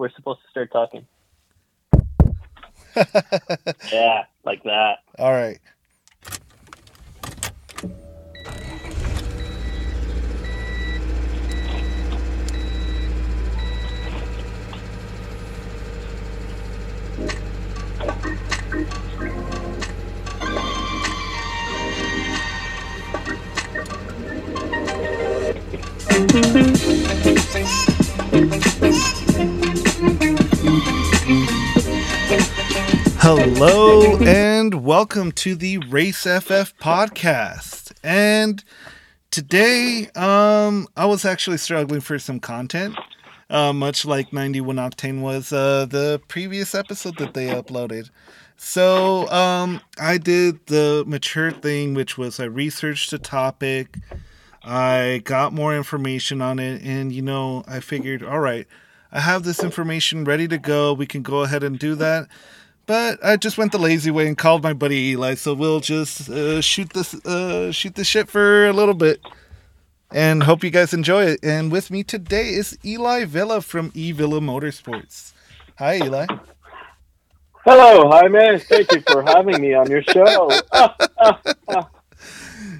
we're supposed to start talking. yeah, like that. All right. Welcome to the Race FF podcast. And today, um, I was actually struggling for some content, uh, much like 91 Octane was uh, the previous episode that they uploaded. So, um, I did the mature thing, which was I researched the topic, I got more information on it, and you know, I figured, all right, I have this information ready to go. We can go ahead and do that. But I just went the lazy way and called my buddy Eli. So we'll just uh, shoot this, uh, shoot the shit for a little bit, and hope you guys enjoy it. And with me today is Eli Villa from E Villa Motorsports. Hi, Eli. Hello, hi man. Thank you for having me on your show.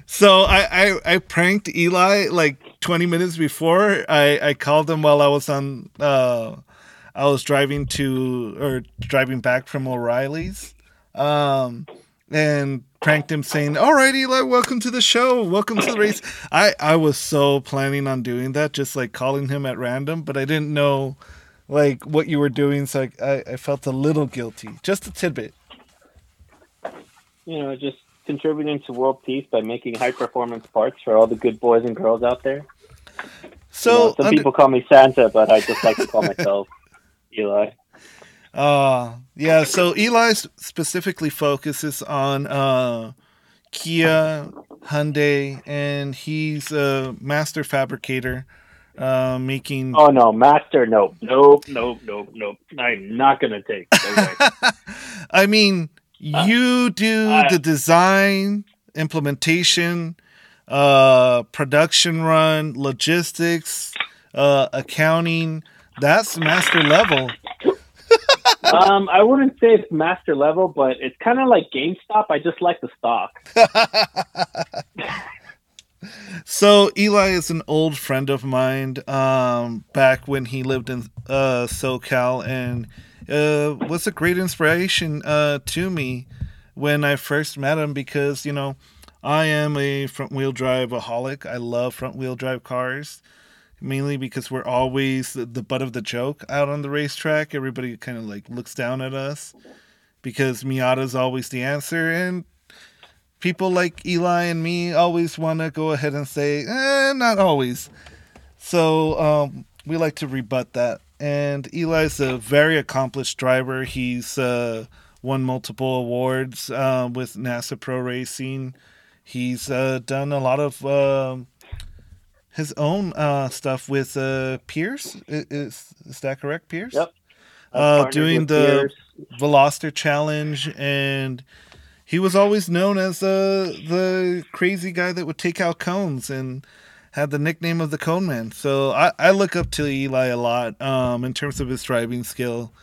So I, I, I pranked Eli like 20 minutes before. I, I called him while I was on uh, I was driving to or driving back from O'Reilly's, um, and pranked him saying, "All right, Eli, welcome to the show. Welcome to the race." I I was so planning on doing that, just like calling him at random, but I didn't know like what you were doing, so I I, I felt a little guilty, just a tidbit. You know, just contributing to world peace by making high performance parts for all the good boys and girls out there. So You know, some under- people call me Santa, but I just like to call myself Eli. Uh yeah, so Eli specifically focuses on uh Kia, Hyundai, and he's a master fabricator, uh making Oh no, master, nope, nope, nope, nope, nope. I'm not gonna take. I mean, you do Uh, the design, implementation, uh production run, logistics, uh accounting. That's master level. um, I wouldn't say it's master level, but it's kind of like GameStop. I just like the stock. So Eli is an old friend of mine. Um, back when he lived in uh, SoCal, and uh, was a great inspiration uh, to me when I first met him because you know I am a front wheel drive aholic. I love front wheel drive cars, mainly because we're always the, butt of the joke out on the racetrack. Everybody kind of like looks down at us because Miata's always the answer, and people like Eli and me always want to go ahead and say, eh, not always. So um, we like to rebut that. And Eli's a very accomplished driver. He's uh, won multiple awards uh, with NASA Pro Racing. He's uh, done a lot of um his own uh, stuff with uh, Pierce. Is, is that correct, Pierce? Yep. Uh, doing the Pierce. Veloster Challenge, and he was always known as uh, the crazy guy that would take out cones and had the nickname of the Cone Man. So I, I look up to Eli a lot um, in terms of his driving skill.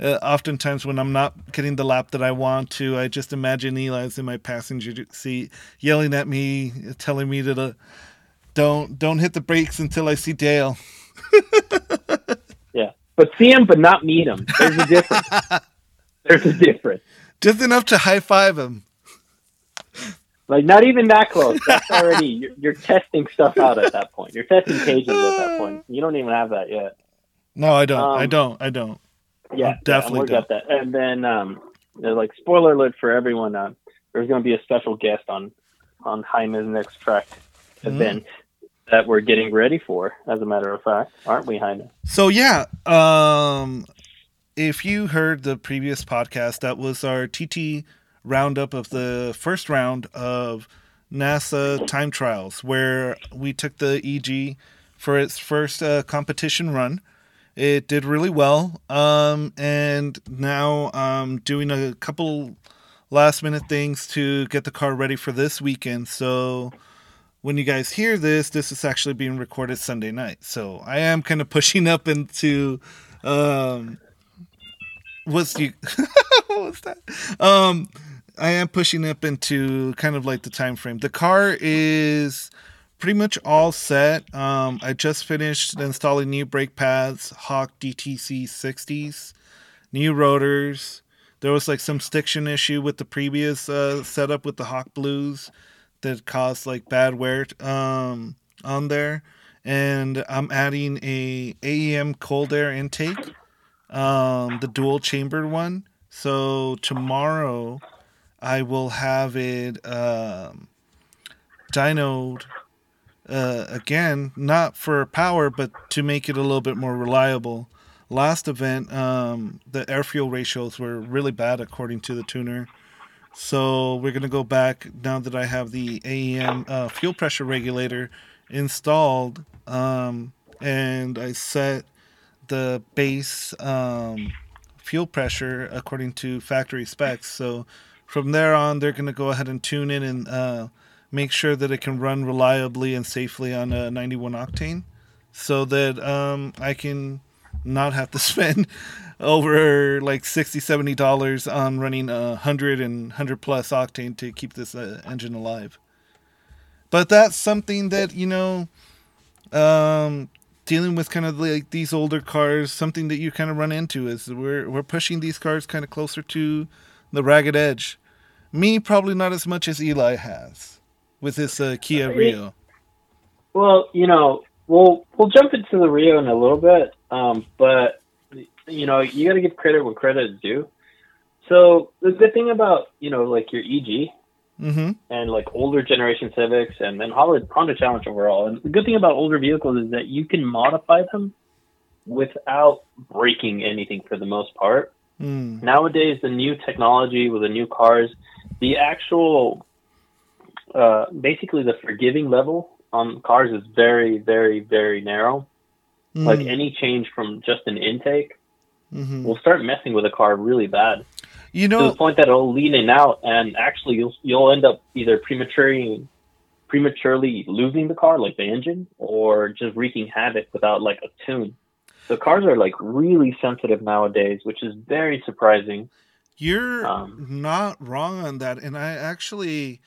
Uh, oftentimes, when I'm not getting the lap that I want to, I just imagine Eli's in my passenger seat yelling at me, telling me to uh, don't don't hit the brakes until I see Dale. Yeah, but see him, but not meet him. There's a difference. There's a difference. Just enough to high five him. Like not even that close. That's already you're, you're testing stuff out at that point. You're testing cages at that point. You don't even have that yet. No, I don't. I Um, don't. I don't. Yeah, definitely yeah, we'll that. And then, um, like spoiler alert for everyone. Uh, there's going to be a special guest on on Jaime's next track Mm. That we're getting ready for. As a matter of fact, aren't we, Jaime? So yeah, um if you heard the previous podcast, that was our TT roundup of the first round of NASA time trials, where we took the EG for its first uh, competition run. It did really well, um, and now I'm doing a couple last minute things to get the car ready for this weekend. So when you guys hear this, this is actually being recorded Sunday night. So I am kind of pushing up into Um, what's you? what was that? Um, I am pushing up into kind of like the time frame. The car is pretty much all set. Um, I just finished installing new brake pads, Hawk DTC 60s, new rotors. There was like some stiction issue with the previous uh, setup with the Hawk Blues that caused like bad wear um, on there. And I'm adding a AEM cold air intake, um, the dual chambered one. So tomorrow I will have it um, dynoed uh, again, not for power, but to make it a little bit more reliable. Last event, um, the air fuel ratios were really bad according to the tuner. So we're going to go back now that I have the AEM uh, fuel pressure regulator installed um, and I set the base um, fuel pressure according to factory specs. So from there on, they're going to go ahead and tune in and uh, make sure that it can run reliably and safely on a 91 octane so that um, I can not have to spend over like 60 70 dollars on running a 100 and 100 plus octane to keep this uh, engine alive. But that's something that you know um, dealing with kind of like these older cars something that you kind of run into is we're we're pushing these cars kind of closer to the ragged edge. Me probably not as much as eli has with this uh, kia rio. Well, you know, we'll we'll jump into the Rio in a little bit, um, but you know, you got to give credit where credit is due. So the good thing about you know, like your EG mm-hmm and like older generation Civics and then Honda, Honda Challenge overall, and the good thing about older vehicles is that you can modify them without breaking anything for the most part. mm. nowadays the new technology with the new cars the actual uh, basically the forgiving level on cars is very very very narrow like Mm. any change from just an intake Mhm. will start messing with a car really bad you know, to the point that it'll lean in out and actually you'll you'll end up either prematurely prematurely losing the car like the engine or just wreaking havoc without like a tune so cars are like really sensitive nowadays which is very surprising You're Um, not wrong on that. And I actually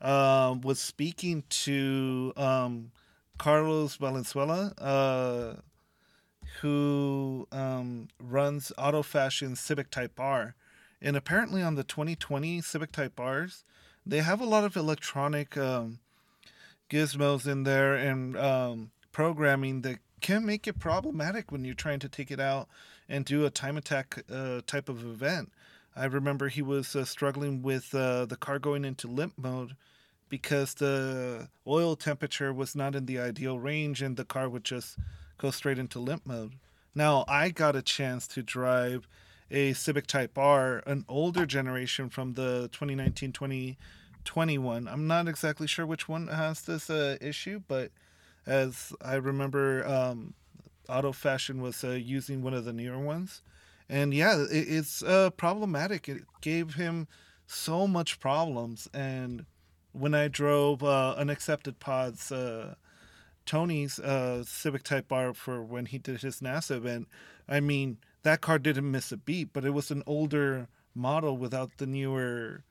um, was speaking to um, Carlos Valenzuela, uh, who um, runs Auto Fashion Civic Type R. And apparently, on the 2020 Civic Type R's, they have a lot of electronic um, gizmos in there and um, programming that can make it problematic when you're trying to take it out and do a time attack uh, type of event. I remember he was uh, struggling with uh, the car going into limp mode because the oil temperature was not in the ideal range and the car would just go straight into limp mode. Now, I got a chance to drive a Civic Type R, an older generation from the 2019 2021. I'm not exactly sure which one has this uh, issue, but as I remember, um, Auto Fashion was uh, using one of the newer ones and yeah it, it's uh, problematic it gave him so much problems and when i drove uh, unaccepted pods uh, tony's uh, civic type r for when he did his nasa event i mean that car didn't miss a beat but it was an older model without the newer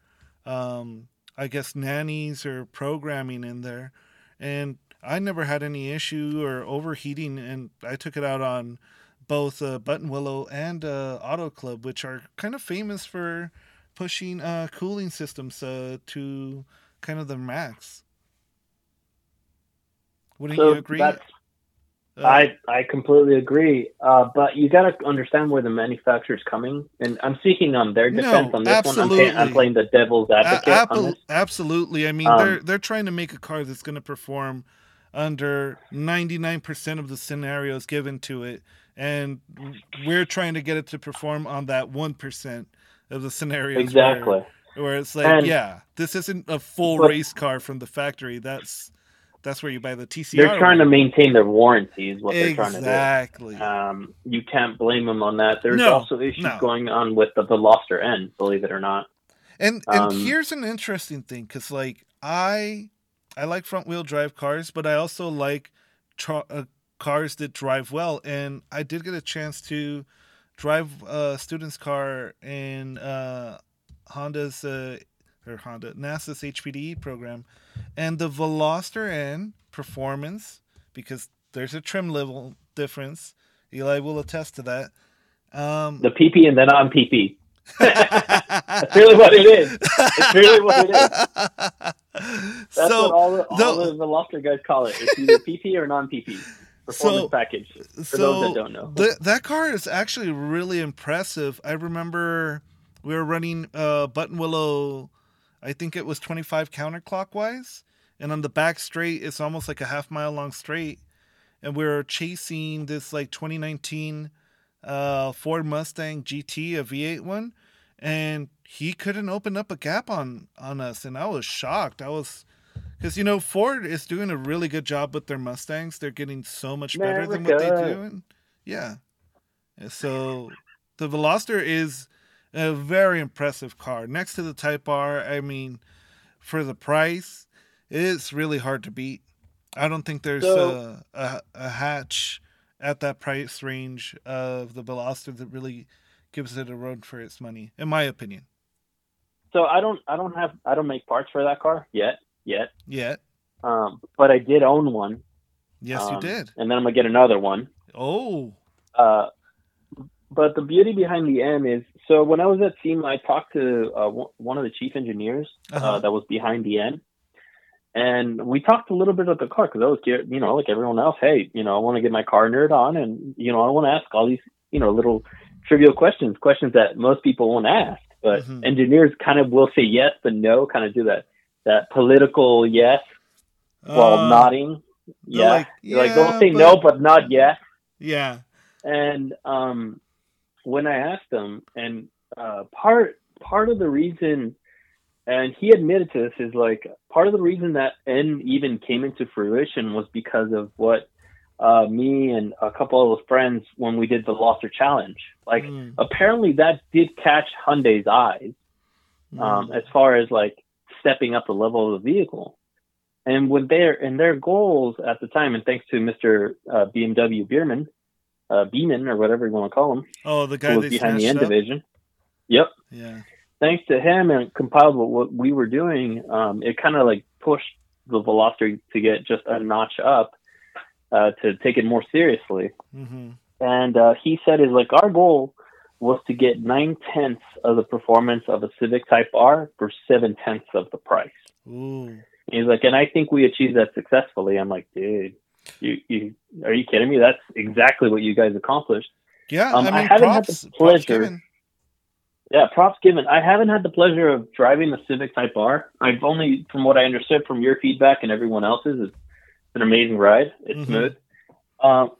um, i guess nannies or programming in there and i never had any issue or overheating and i took it out on both uh, Buttonwillow and uh, Auto Club, which are kind of famous for pushing uh, cooling systems uh, to kind of the max. Wouldn't so you agree? Uh, I I completely agree, uh, but you got to understand where the manufacturer's coming, and I'm seeking on their No, defense on this one. I'm, I'm playing the devil's a- advocate apple- this. absolutely. I mean, Um, they're they're trying to make a car that's going to perform under 99% of the scenarios given to it, and we're trying to get it to perform on that 1% of the scenarios. where- Exactly. Where it's like, And- yeah, this isn't a full But- race car from the factory. That's that's where you buy the TCR. They're trying to maintain their warranty, is what they're trying to do. exactly. Um, you can't blame them on that. There's No, also issues no. going on with the, the Veloster N, believe it or not. And and Um, here's an interesting thing, because like I I like front wheel drive cars, but I also like tra- uh, cars that drive well. And I did get a chance to drive a student's car in uh, Honda's uh, or Honda NASA's HPDE program, and the Veloster N performance because there's a trim level difference. Eli will attest to that. Um, the PP and then on PP. That's really what it is. It's really what it is. That's so, what all the, all the, the Veloster guys call it. It's either PP or non PP performance so, package. For so those that don't know, the, that car is actually really impressive. I remember we were running uh, Buttonwillow. I think it was 25 counterclockwise, and on the back straight, it's almost like a half mile long straight, and we were chasing this like 2019 uh, Ford Mustang GT, a V8 one, and he couldn't open up a gap on on us, and I was shocked. I was because you know Ford is doing a really good job with their Mustangs. They're getting so much better than what they do. And, yeah, so the Veloster is a very impressive car. Next to the Type R, I mean, for the price, it's really hard to beat. I don't think there's so, a, a, a hatch at that price range of the Veloster that really gives it a run for its money, in my opinion. So I don't, I don't have, I don't make parts for that car yet, yet, yet. Um, but I did own one. Yes, um, you did. And then I'm gonna get another one. Oh. Uh, but the beauty behind the N is so when I was at SEMA, I talked to uh, one of the chief engineers uh, uh-huh. uh, that was behind the N, and we talked a little bit about the car because I was, you know, like everyone else, hey, you know, I want to get my car nerd on, and you know, I want to ask all these, you know, little trivial questions, questions that most people won't ask, but mm-hmm. engineers kind of will say yes but no, kind of do that that political yes while uh, nodding. Yeah, like, yeah, like don't say but... no but not yes. Yeah. And um, when I asked him, and uh, part part of the reason, and he admitted to this, is like part of the reason that N even came into fruition was because of what uh, me and a couple of friends when we did the Veloster Challenge. Like, mm. apparently that did catch Hyundai's eyes mm. um, as far as like stepping up the level of the vehicle. And with their and their goals at the time, and thanks to Mr. Uh, BMW Biermann, uh, Beeman or whatever you want to call him. Oh, the guy was behind the end up? division. Yep. Yeah. Thanks to him and compiled what we were doing, um, it kind of like pushed the Veloster to get just a notch up uh, to take it more seriously. Mm-hmm. And uh, he said is like our goal was to get nine tenths of the performance of a Civic Type R for seven tenths of the price. Ooh. He's like, and I think we achieved that successfully. I'm like, dude, you, you are you kidding me? That's exactly what you guys accomplished. Yeah, um, I, mean, I haven't props, had the pleasure. Yeah, props given. I haven't had the pleasure of driving the Civic Type R. I've only, from what I understood from your feedback and everyone else's, it's an amazing ride. It's mm-hmm. smooth. Um,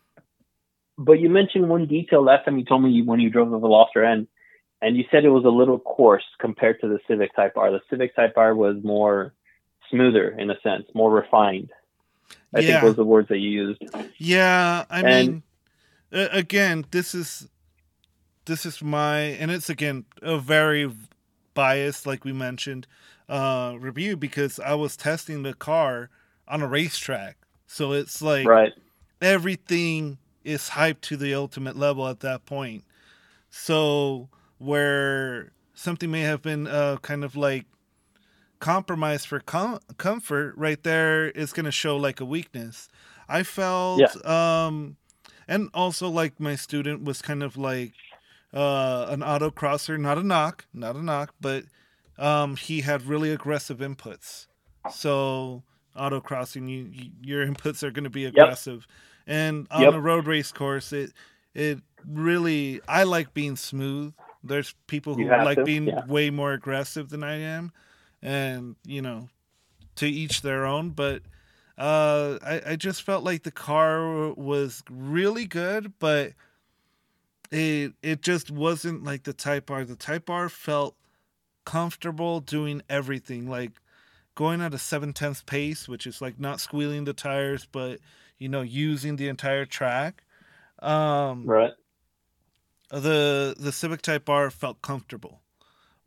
but you mentioned one detail last time you told me when you drove the Veloster N, and you said it was a little coarse compared to the Civic Type R. The Civic Type R was more smoother in a sense, more refined. I yeah. think those are the words that you used. Yeah, I and, mean, again, this is this is my, and it's again a very biased, like we mentioned, uh, review because I was testing the car on a racetrack, so it's like right. everything is hyped to the ultimate level at that point. So where something may have been uh, kind of like compromise for com- comfort right there is going to show like a weakness i felt yeah. um and also like my student was kind of like uh an autocrosser not a knock not a knock but um he had really aggressive inputs so autocrossing you, you your inputs are going to be aggressive yep. and on yep. a road race course it it really i like being smooth there's people who like to. being yeah. way more aggressive than i am and you know, to each their own. But uh, I, I just felt like the car was really good, but it it just wasn't like the Type R. The Type R felt comfortable doing everything, like going at a seven tenths pace, which is like not squealing the tires, but you know, using the entire track. Um, right. The the Civic Type R felt comfortable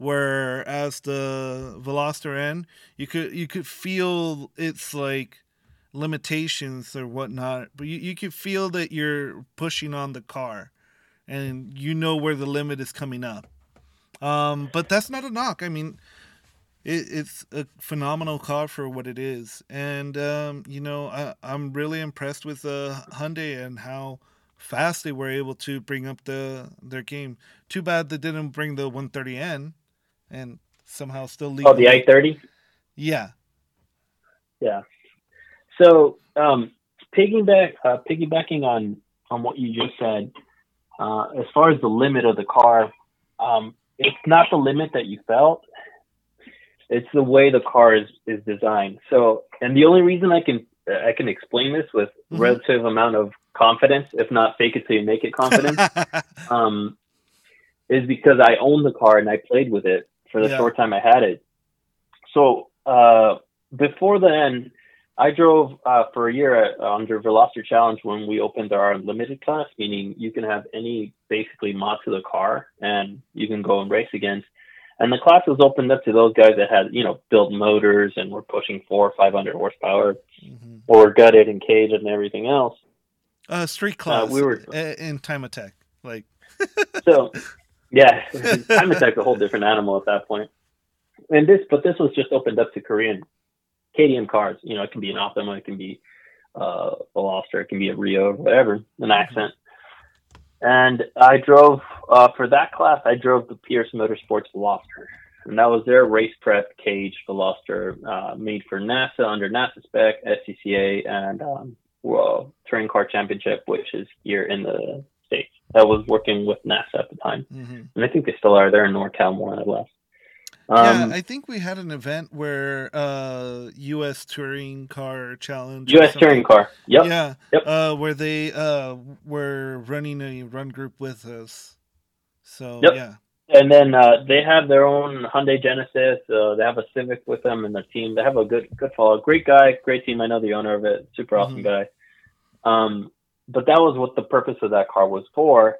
whereas the Veloster N, you could you could feel it's like limitations or whatnot, but you, you can feel that you're pushing on the car and you know where the limit is coming up. Um, but that's not a knock. I mean, it, it's a phenomenal car for what it is. And, um, you know, I, I'm really impressed with uh, Hyundai and how fast they were able to bring up the their game. Too bad they didn't bring the i30N and somehow still leave. Oh, the i30? Yeah. Yeah. So, um, piggyback, uh, piggybacking on, on what you just said, uh, as far as the limit of the car, um, it's not the limit that you felt. It's the way the car is, is designed. So, and the only reason I can I can explain this with mm-hmm. relative amount of confidence, if not fake it till you make it confidence, um, is because I own the car and I played with it for the yeah. short time I had it. So uh, before then, I drove uh, for a year at, uh, under Veloster Challenge when we opened our unlimited class, meaning you can have any basically mod to the car and you can go and race against. And the class was opened up to those guys that had, you know, built motors and were pushing four or 500 horsepower mm-hmm. or gutted and caged and everything else. Uh, street uh, class. Uh, we were in time attack. Like, so yeah, time attack's a whole different animal at that point. And this, but this was just opened up to Korean KTM cars. You know, it can be an Optima, it can be uh, a Veloster, it can be a Rio, whatever, an accent. And I drove uh, for that class. I drove the Pierce Motorsports Veloster, and that was their race prep cage Veloster uh, made for NASA under NASA spec, SCCA, and um, well, Touring Car Championship, which is here in the I was working with NASA at the time, mm-hmm. and I think they still are. They're in NorCal more or less. Um, yeah, I think we had an event where uh, U.S. Touring Car Challenge. U.S. Touring Car. Yep. Yeah. Yep. Uh, where they uh, were running a run group with us. So yep. yeah. And then uh, they have their own Hyundai Genesis. Uh, they have a Civic with them and the team. They have a good good follow. Great guy, great team. I know the owner of it. Super awesome mm-hmm. guy. Um, but that was what the purpose of that car was for.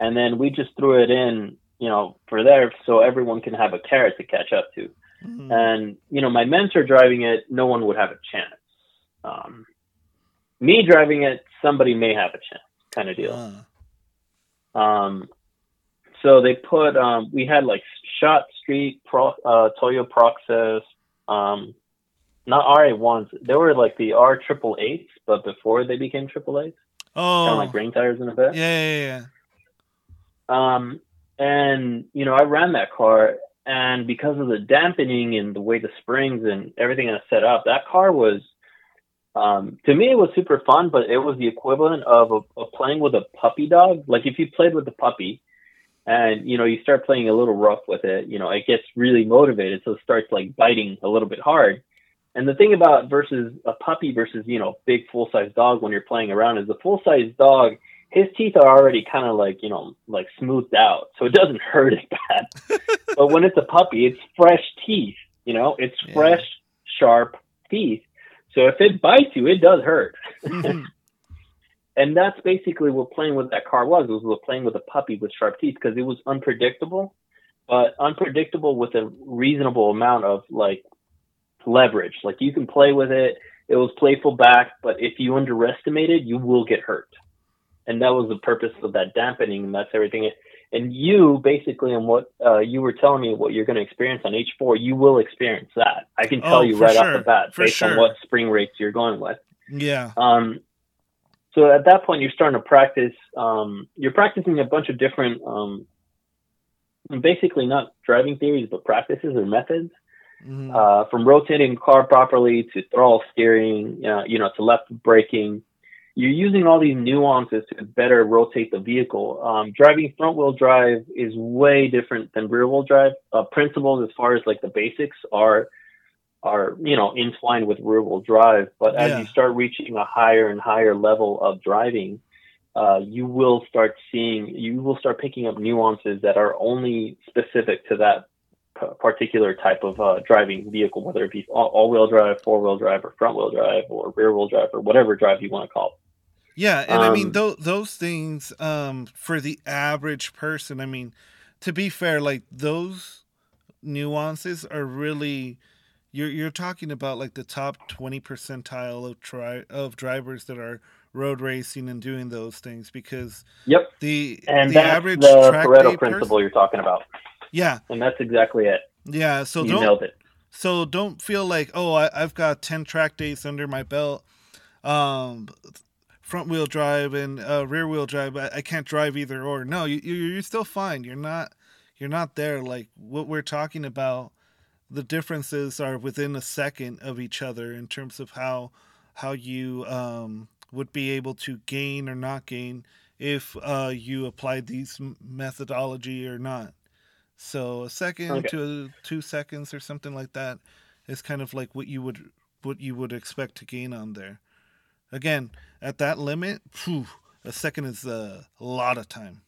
And then we just threw it in you know, for there so everyone can have a carrot to catch up to. Mm-hmm. And, you know, my mentor driving it, no one would have a chance. Um, me driving it, somebody may have a chance kind of deal. Uh. Um, so they put, um, we had like Shot Street, Pro, uh, Toyo Proxes, um, not RA1s. They were like the R triple eights, but before they became triple eights. Oh. Kind of like rain tires in a bit. Yeah, yeah, yeah. Um, and, you know, I ran that car and because of the dampening and the way the springs and everything is set up, that car was, um, to me, it was super fun, but it was the equivalent of, of, of playing with a puppy dog. Like if you played with a puppy and, you know, you start playing a little rough with it, you know, it gets really motivated. So it starts like biting a little bit hard. And the thing about versus a puppy versus, you know, big full size dog when you're playing around is the full size dog his teeth are already kind of like you know like smoothed out, so it doesn't hurt as bad. but when it's a puppy, it's fresh teeth. You know, it's yeah. fresh, sharp teeth. So if it bites you, it does hurt. Mm-hmm. and that's basically what playing with that car was. It was playing with a puppy with sharp teeth because it was unpredictable, but unpredictable with a reasonable amount of like leverage. Like you can play with it. It was playful back, but if you underestimate it, you will get hurt and that was the purpose of that dampening, and that's everything. And you basically, and what uh, you were telling me, what you're going to experience on H4, you will experience that. I can tell oh, you right sure. off the bat, for based sure. on what spring rates you're going with. Yeah. Um. So at that point, you're starting to practice. Um, you're practicing a bunch of different, um, basically not driving theories, but practices or methods. Mm-hmm. Uh, from rotating the car properly to throttle steering, uh, you know, to left braking, you're using all these nuances to better rotate the vehicle. Um, driving front wheel drive is way different than rear wheel drive. Uh, principles as far as like the basics are are you know entwined with rear wheel drive, but as yeah. you start reaching a higher and higher level of driving, uh, you will start seeing you will start picking up nuances that are only specific to that particular type of uh, driving vehicle, whether it be all wheel drive, four wheel drive, or front wheel drive, or rear wheel drive, or whatever drive you want to call it. Yeah, and um, I mean those those things um, for the average person. I mean, to be fair, like those nuances are really you're you're talking about like the top twenty percentile of tri- of drivers that are road racing and doing those things because Yep. the And the that's average the track Pareto principle person- you're talking about. Yeah, And that's exactly it. yeah. So you don't nailed it. So don't feel like, oh, I, I've got ten track days under my belt, um, front wheel drive and uh, rear wheel drive. I, I can't drive either or. No, you, you you're still fine. You're not you're not there. Like what we're talking about, the differences are within a second of each other in terms of how how you um, would be able to gain or not gain if uh, you applied these methodology or not. So a second Okay. to two seconds or something like that is kind of like what you would what you would expect to gain on there. Again, at that limit, phew, a second is a lot of time.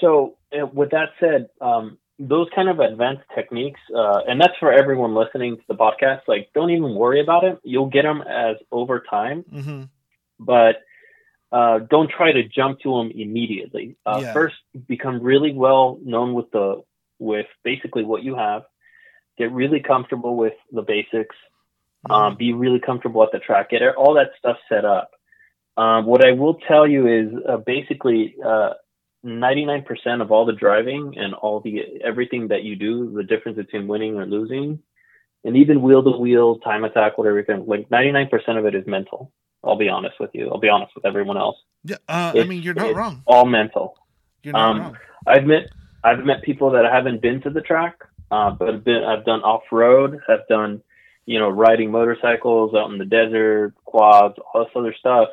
So, uh, with that said, um, those kind of advanced techniques, uh, and that's for everyone listening to the podcast. Like, don't even worry about it. You'll get them as over time, hmm but uh, don't try to jump to them immediately. Uh, Yeah. First, become really well known with the with basically what you have. Get really comfortable with the basics. um, be really comfortable at the track, get all that stuff set up. Um, what I will tell you is uh, basically uh, 99% of all the driving and all the everything that you do, the difference between winning or losing, and even wheel to wheel, time attack, whatever you can, like 99% of it is mental. I'll be honest with you. I'll be honest with everyone else. Yeah, uh, I mean, you're not wrong. All mental. You're not um, wrong. I've met I've met people that haven't been to the track, uh, but have been I've done off road, I've done you know riding motorcycles out in the desert, quads, all this other stuff,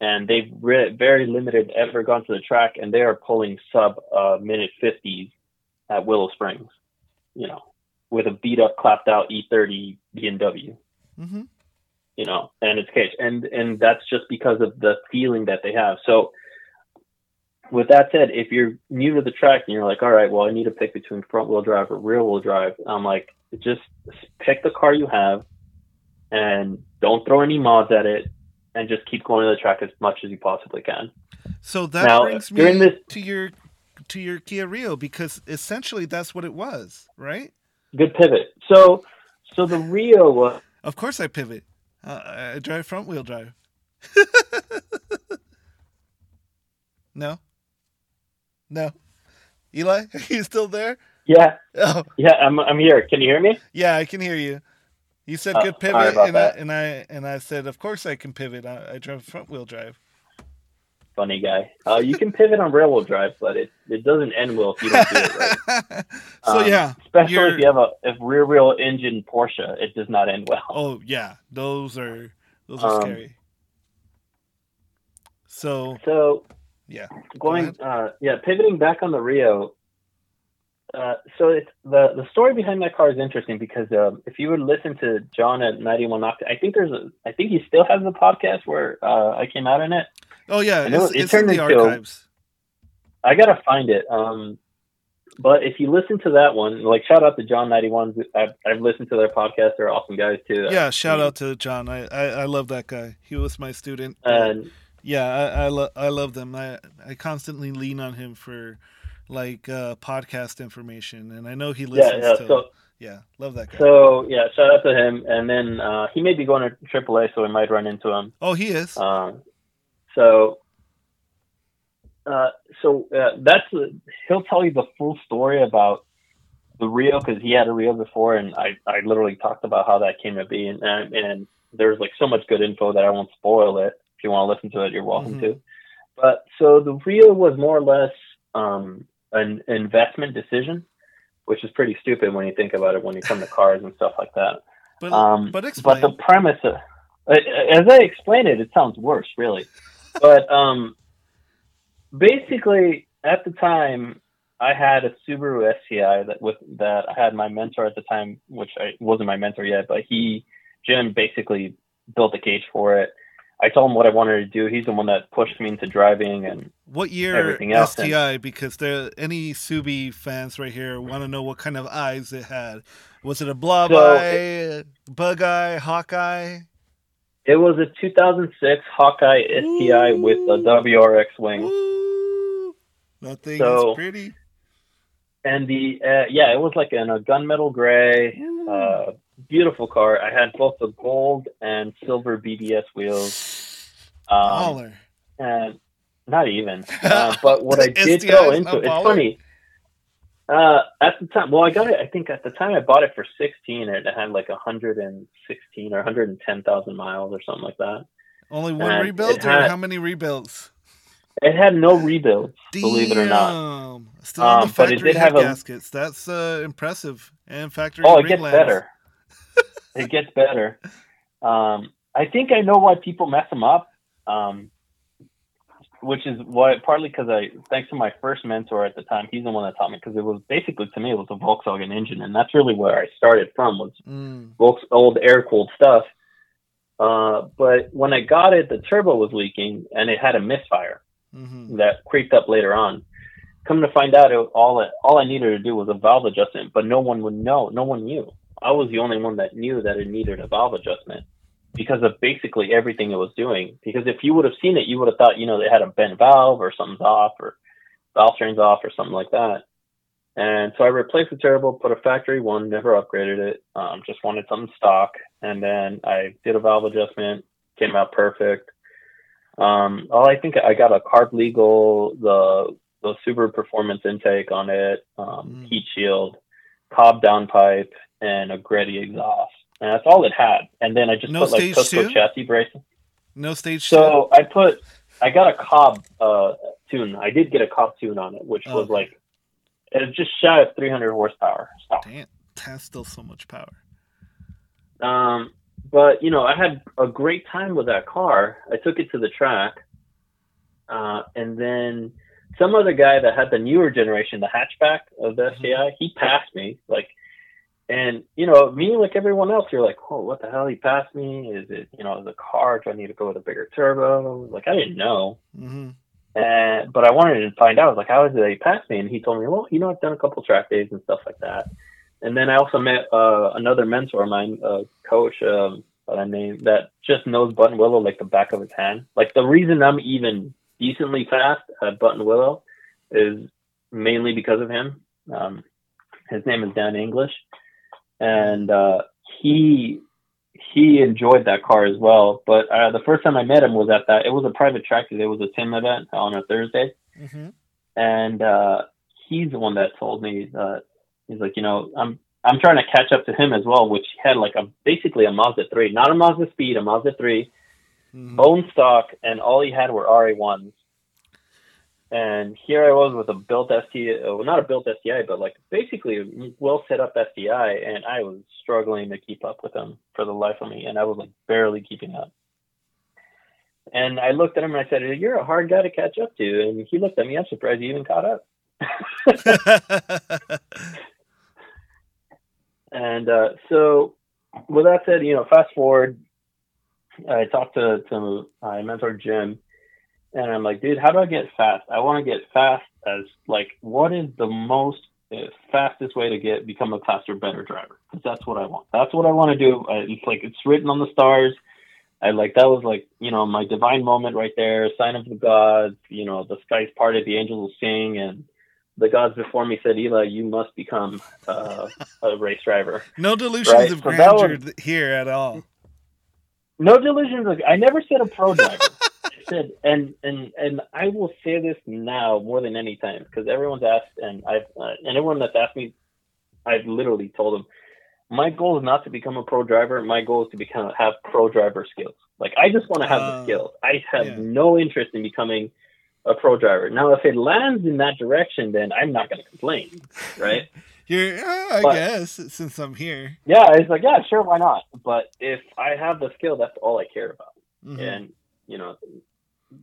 and they've re- very limited ever gone to the track, and they are pulling sub uh, minute fifties at Willow Springs, you know, with a beat up, clapped out E30 BMW hmm you know, and it's cage. And and that's just because of the feeling that they have. So with that said, if you're new to the track and you're like, all right, well, I need to pick between front wheel drive or rear wheel drive, I'm like, just pick the car you have and don't throw any mods at it and just keep going to the track as much as you possibly can. So that Now, brings me this- to your to your Kia Rio because essentially that's what it was, right? Good pivot. So so the Rio was Of course, I pivot. Uh, I drive front wheel drive. no, no. Eli, are you still there? yeah, Oh, yeah, I'm I'm here. Can you hear me? yeah, I can hear you. You said Uh, good pivot, and I, and I and I said, of course I can pivot. I, I drive front wheel drive. Funny guy. Uh, you can pivot on railroad drive, but it, it doesn't end well if you don't do it right. so Um, yeah, Especially you're- if you have a if rear wheel engine Porsche, it does not end well. Oh yeah, those are those are Um, scary. So So yeah, going uh yeah, pivoting back on the Rio. Uh, so it's the the story behind that car is interesting because um, if you would listen to John at 91 Octa, I think there's a I think he still has the podcast where uh, I came out in it. Oh yeah, it's, it it's in the into- archives. I gotta find it. Um, but if you listen to that one, like shout out to John 91. I've, I've listened to their podcast. They're awesome guys too. Yeah, shout out to John. I, I I love that guy. He was my student. And yeah, I I, lo- I love them. I I constantly lean on him for like uh podcast information, and I know he yeah, listens yeah. to. So yeah, love that guy. So yeah, shout out to him. And then uh, he may be going to AAA, so we might run into him. oh, he is. Um, so uh, so uh, that's he'll tell you the full story about the Rio because he had a Rio before, and I I literally talked about how that came to be, and and, and there's like so much good info that I won't spoil it. If you want to listen to it, you're welcome Mhm. to. But so the Rio was more or less um, an investment decision, which is pretty stupid when you think about it when you come to cars and stuff like that. but Um, but explain. but the premise, of, as I explain it, it sounds worse, really. But um, basically, at the time, I had a Subaru STI that with that I had my mentor at the time, which I wasn't my mentor yet, but he Jim basically built the cage for it. I told him what I wanted to do. He's the one that pushed me into driving, and What year everything else, STI? Because there, any Subi fans right here want to know what kind of eyes it had. Was it a blob So eye, bug eye, hawk eye? It was a 2006 Hawkeye STI with a WRX wing. Ooh, that thing So- is pretty. and the uh, yeah, it was like in a gunmetal gray, uh, beautiful car. I had both the gold and silver BBS wheels. Um, and not even. Uh, but what I did go into, it's funny. Uh, at the time, well, I got it. I think at the time I bought it for sixteen, and it had like hundred and sixteen or hundred and ten thousand miles or something like that. Only one and rebuild, or had, how many rebuilds? It had no rebuilds, Damn. believe it or not. Still um, the factory but it did have gaskets. A, That's uh, impressive. And factory. Oh, it gets better. it gets better. Um, I think I know why people mess them up. Um, which is why partly because I, thanks to my first mentor at the time, he's the one that taught me because it was basically to me it was a Volkswagen engine, and that's really where I started from was mm. Volks old air cooled stuff. Uh, but when I got it, the turbo was leaking and it had a misfire mm-hmm. that creeped up later on. Come to find out, it, all it, all I needed to do was a valve adjustment, but no one would know. No one knew. I was the only one that knew that it needed a valve adjustment because of basically everything it was doing. Because if you would have seen it, you would have thought, you know, they had a bent valve or something's off or valve train's off or something like that. And so I replaced the turbo, put a factory one, never upgraded it. Um, just wanted something stock. And then I did a valve adjustment, came out perfect. Um, oh, I think I got a carb legal, the the Subaru performance intake on it, um, mm. heat shield, Cobb downpipe, and a Greddy exhaust and that's all it had. And then I just no put like Cusco chassis bracing. No stage. So two? I put, I got a Cobb uh, tune. I did get a Cobb tune on it, which was like, it was just shy of 300 horsepower. Damn, that's still so much power. Um, but you know, I had a great time with that car. I took it to the track, uh, and then some other guy that had the newer generation, the hatchback of the mm-hmm. STI, he passed me. Like and you know, me like everyone else, you're like, oh, what the hell? He passed me. Is it you know the car? Do I need to go with a bigger turbo? Like I didn't know. Mm-hmm. And but I wanted to find out. Like, how did he pass me? And he told me, well, you know, I've done a couple track days and stuff like that. And then I also met uh, another mentor of mine, a coach um, that I named that just knows Buttonwillow like the back of his hand. Like the reason I'm even decently fast at Buttonwillow is mainly because of him. Um, his name is Dan English and uh, he he enjoyed that car as well. But uh, the first time I met him was at that. It was a private track. It was a Tim event on a Thursday, mm-hmm. and uh, he's the one that told me that he's like, you know, I'm I'm trying to catch up to him as well, which had like a basically a Mazda three, not a Mazda Speed, a Mazda 3 mm-hmm. own stock, and all he had were RA ones. And here I was with a built STI, well, not a built STI, but like basically a well set up STI, and I was struggling to keep up with them for the life of me, and I was like barely keeping up. And I looked at him and I said, "You're a hard guy to catch up to." And he looked at me. I'm surprised you even caught up. and uh, so, with that said, you know, fast forward, I talked to to my mentor Jim, and I'm like, dude, how do I get fast? I want to get fast as like, what is the most uh, fastest way to get become a faster, better driver? Because that's what I want. That's what I want to do. I, it's like it's written on the stars. I like that was like you know my divine moment right there, sign of the gods. You know the skies parted, the angels will sing, and the gods before me said, Eli, you must become uh, a race driver. No delusions right? of so grandeur was, here at all. No delusions. Of, I never said a pro driver said, and and and I will say this now more than any time because everyone's asked, and I've uh, and everyone that's asked me, I've literally told them, my goal is not to become a pro driver. My goal is to become have pro driver skills. Like I just want to have uh, the skills. I have yeah. no interest in becoming a pro driver. Now, if it lands in that direction, then I'm not going to complain, right? You're, uh, I but, guess, since I'm here. Yeah, it's like, yeah, sure, why not? But if I have the skill, that's all I care about. Mm-hmm. And you know,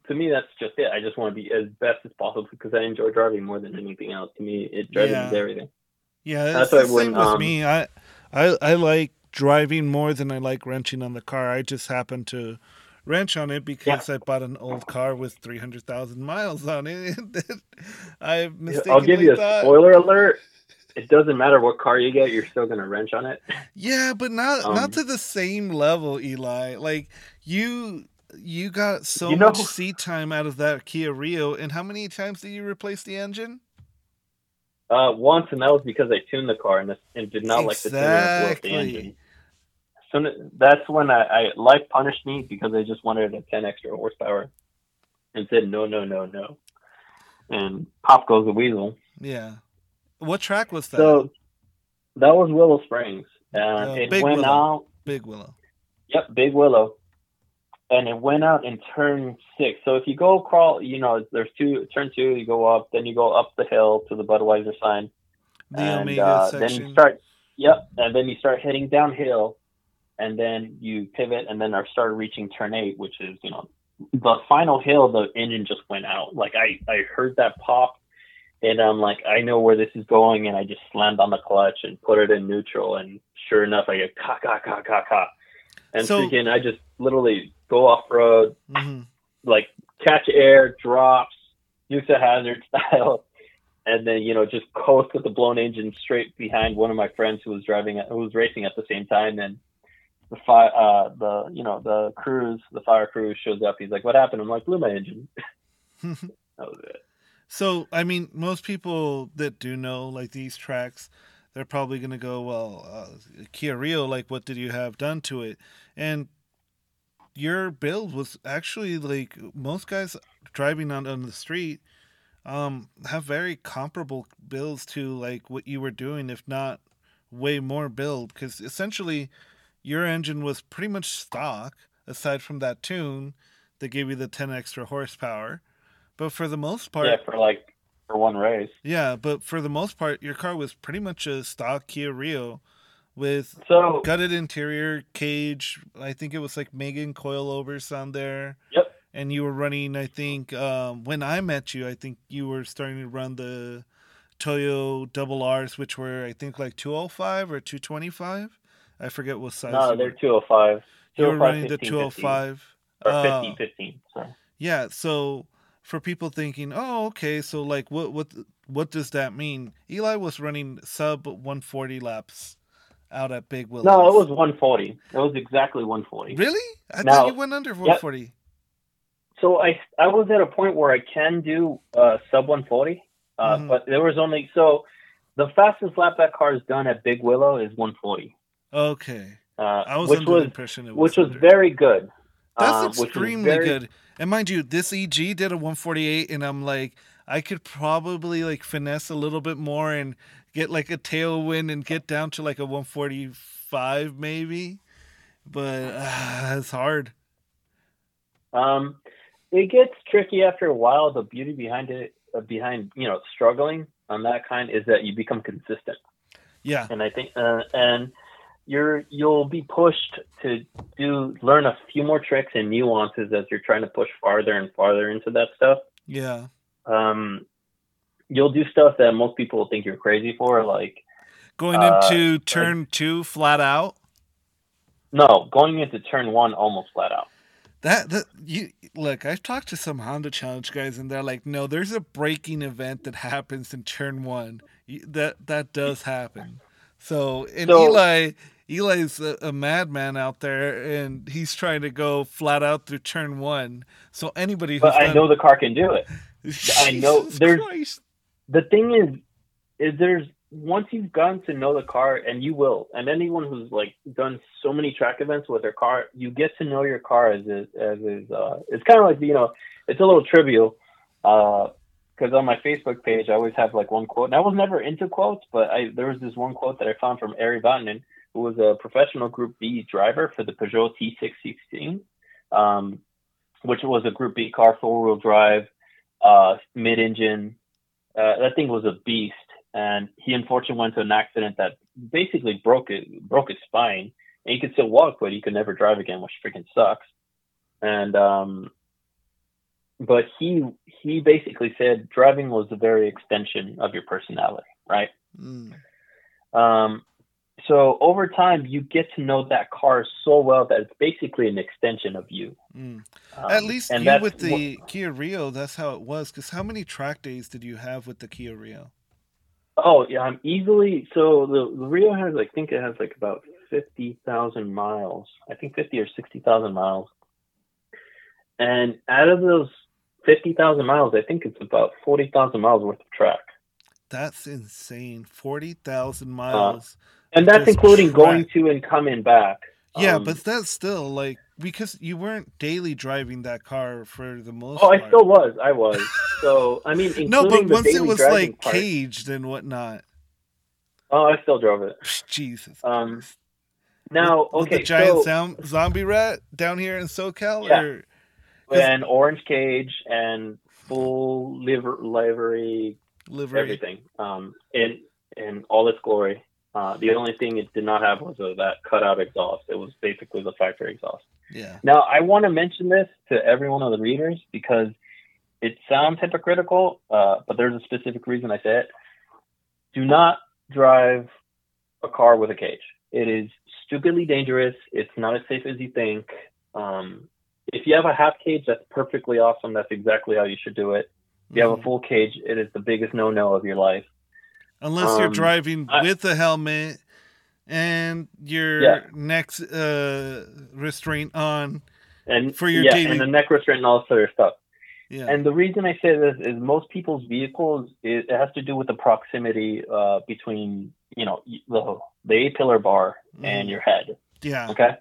to me, that's just it. I just want to be as best as possible because I enjoy driving more than anything else. To me, it driving yeah. is everything. Yeah, that's, that's the same with um, me. I, I I like driving more than I like wrenching on the car. I just happen to wrench on it because yeah. I bought an old car with three hundred thousand miles on it. I I'll give you a thought, spoiler alert. It doesn't matter what car you get, you're still gonna wrench on it. Yeah, but not um, not to the same level, Eli. Like you you got so you know, much seat time out of that Kia Rio, and how many times did you replace the engine? Uh, once, and that was because I tuned the car and, and did not exactly. like the tuning of the engine. So that's when I, I life punished me because I just wanted a 10 extra horsepower and said no, no, no, no. And pop goes the weasel. Yeah. What track was that? So that was Willow Springs, and Uh, it Big went Willow. out. Big Willow. Yep, Big Willow, and it went out in turn six. So if you go crawl, you know, there's two turn two. You go up, then you go up the hill to the Budweiser sign, The and uh, then you start. Yep, and then you start heading downhill, and then you pivot, and then I started reaching turn eight, which is you know the final hill. The engine just went out. Like I I heard that pop. And I'm like, I know where this is going, and I just slammed on the clutch and put it in neutral, and sure enough, I get ka ka ka ka ka, and So- freaking, I just literally go off road, hmm like catch air, drops, use of Hazard style, and then you know just coast with the blown engine straight behind one of my friends who was driving, who was racing at the same time, and the fire, uh, the you know the crews, the fire crew shows up. He's like, "What happened?" I'm like, "Blew my engine." That was it. So, I mean, most people that do know like these tracks, they're probably going to go, well, uh, Kia Rio, like, what did you have done to it? And your build was actually like most guys driving on, on the street um, have very comparable builds to like what you were doing, if not way more build. Because essentially, your engine was pretty much stock, aside from that tune that gave you the 10 extra horsepower. But for the most part, Yeah, for like for one race. yeah, but for the most part, your car was pretty much a stock Kia Rio with So gutted interior, cage. I think it was like Megan coilovers on there. Yep. And you were running, I think, um, when I met you, I think you were starting to run the Toyo double R's, which were, I think, like 205 or 225. I forget what size. no, they're were. 205. You were 205, running the 15, 205. or Uh, 15, 15. Sorry. Yeah, so for people thinking, "Oh, okay, so like what what what does that mean?" Eli was running sub 140 laps out at Big Willows. No, it was 140. It was exactly 140. Really? I No. thought you went under 140. So I I was at a point where I can do uh, sub 140, uh, Mhm. but there was only so the fastest lap that car has done at Big Willow is 140, Okay. uh, I was which under was the impression it was which was very good. That's um, extremely very- good. And mind you, this EG did a 148 and I'm like I could probably like finesse a little bit more and get like a tailwind and get down to like a 145 maybe. But uh, it's hard. Um, it gets tricky after a while. The beauty behind it, uh, behind you know struggling on that kind, is that you become consistent. Yeah. and I think uh, and you're you'll be pushed to do learn a few more tricks and nuances as you're trying to push farther and farther into that stuff. Yeah. Um, you'll do stuff that most people will think you're crazy for, like Going Uh, into turn two flat out. no, going into turn one almost flat out. That that you look, I've talked to some Honda Challenge guys, and they're like, "No, there's a braking event that happens in turn one. That that does happen." So, and So- Eli, Eli's a, a madman out there, and he's trying to go flat out through turn one. So anybody who's But I done- know the car can do it. I know there's- Christ. The thing is, is there's once you've gotten to know the car, and you will, and anyone who's like done so many track events with their car, you get to know your car as is, as is. Uh, it's kind of like you know, it's a little trivial. Because on my Facebook page, I always have like one quote, and I was never into quotes, but I there was this one quote that I found from Ari Vatanen, who was a professional Group B driver for the Peugeot T616, um, which was a Group B car, four wheel drive, uh, mid engine. Uh, that thing was a beast, and he unfortunately went to an accident that basically broke it, broke his spine. And he could still walk, but he could never drive again, which freaking sucks. And um, but he he basically said driving was a very extension of your personality, right? Mm. Um, so over time, you get to know that car so well that it's basically an extension of you. Mm. Um, At least and you with what- the Kia Rio, that's how it was. Because how many track days did you have with the Kia Rio? Oh yeah, I'm easily. So the, the Rio has, I think it has like about fifty thousand miles. I think fifty or sixty thousand miles. And out of those fifty thousand miles, I think it's about forty thousand miles worth of track, That's insane. Forty thousand miles. And that's including going to and coming back. Yeah, Um, but that's still like because you weren't daily driving that car for the most oh, I still was. I was. So I mean, including no, but the once it was like part- caged and whatnot. Oh, I still drove it. Jesus. Um, Christ. Now, okay, the giant so zom- zombie rat down here in SoCal, Yeah. or and orange cage and full liver livery livery? everything um, in in all its glory. Uh, the only thing it did not have was uh, that cutout exhaust. It was basically the factory exhaust. Yeah. Now, I want to mention this to every one of the readers because it sounds hypocritical, uh, but there's a specific reason I say it. Do not drive a car with a cage. It is stupidly dangerous. It's not as safe as you think. Um, if you have a half cage, that's perfectly awesome. That's exactly how you should do it. If you have a Mhm. full cage, it is the biggest no-no of your life. Unless you're um, driving I- with a helmet and your Yeah. neck uh, restraint on. And For your yeah, daily- and the neck restraint and all this other stuff. Yeah. And the reason I say this is most people's vehicles it, it has to do with the proximity uh, between you know the the A pillar bar and Mhm. your head. yeah. Okay,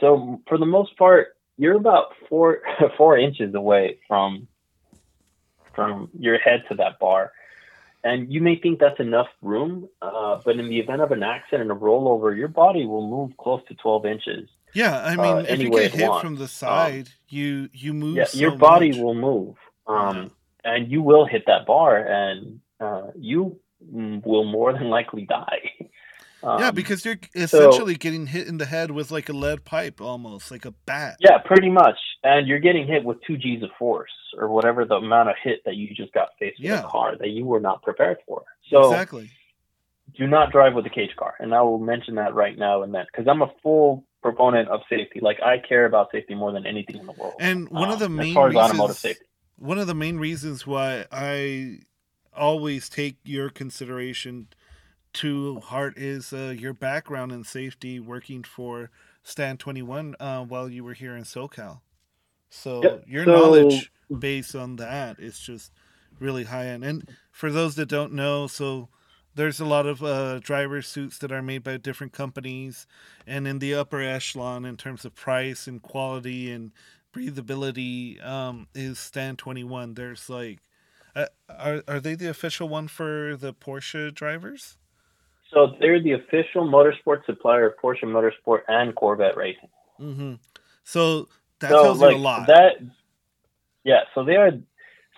so for the most part, you're about four four inches away from from your head to that bar, and you may think that's enough room, uh, but in the event of an accident, a rollover, your body will move close to twelve inches. Yeah, I uh, mean, if you get hit wants. from the side, you you move. yeah, so your body much. will move, um, and you will hit that bar, and uh, you will more than likely die. Um, yeah, because you're essentially getting hit in the head with like a lead pipe, almost like a bat. yeah, pretty much, and you're getting hit with two G's of force or whatever the amount of hit that you just got faced with Yeah. a car that you were not prepared for. So exactly. do not drive with a cage car, and I will mention that right now and then because I'm a full proponent of safety. Like I care about safety more than anything in the world. And one of the Um, main as far as automotive safety. one of the main reasons why I always take your consideration to heart is uh, your background in safety, working for Stand Twenty One uh, while you were here in SoCal. So Yep. your So- knowledge based on that is just really high end. And for those that don't know, so there's a lot of uh, driver suits that are made by different companies, and in the upper echelon in terms of price and quality and breathability um, is Stand Twenty One. There's like, uh, are are they the official one for the Porsche drivers? So they're the official motorsport supplier of Porsche Motorsport and Corvette Racing. Mm-hmm. So that so tells like you a lot. that, yeah. So they are.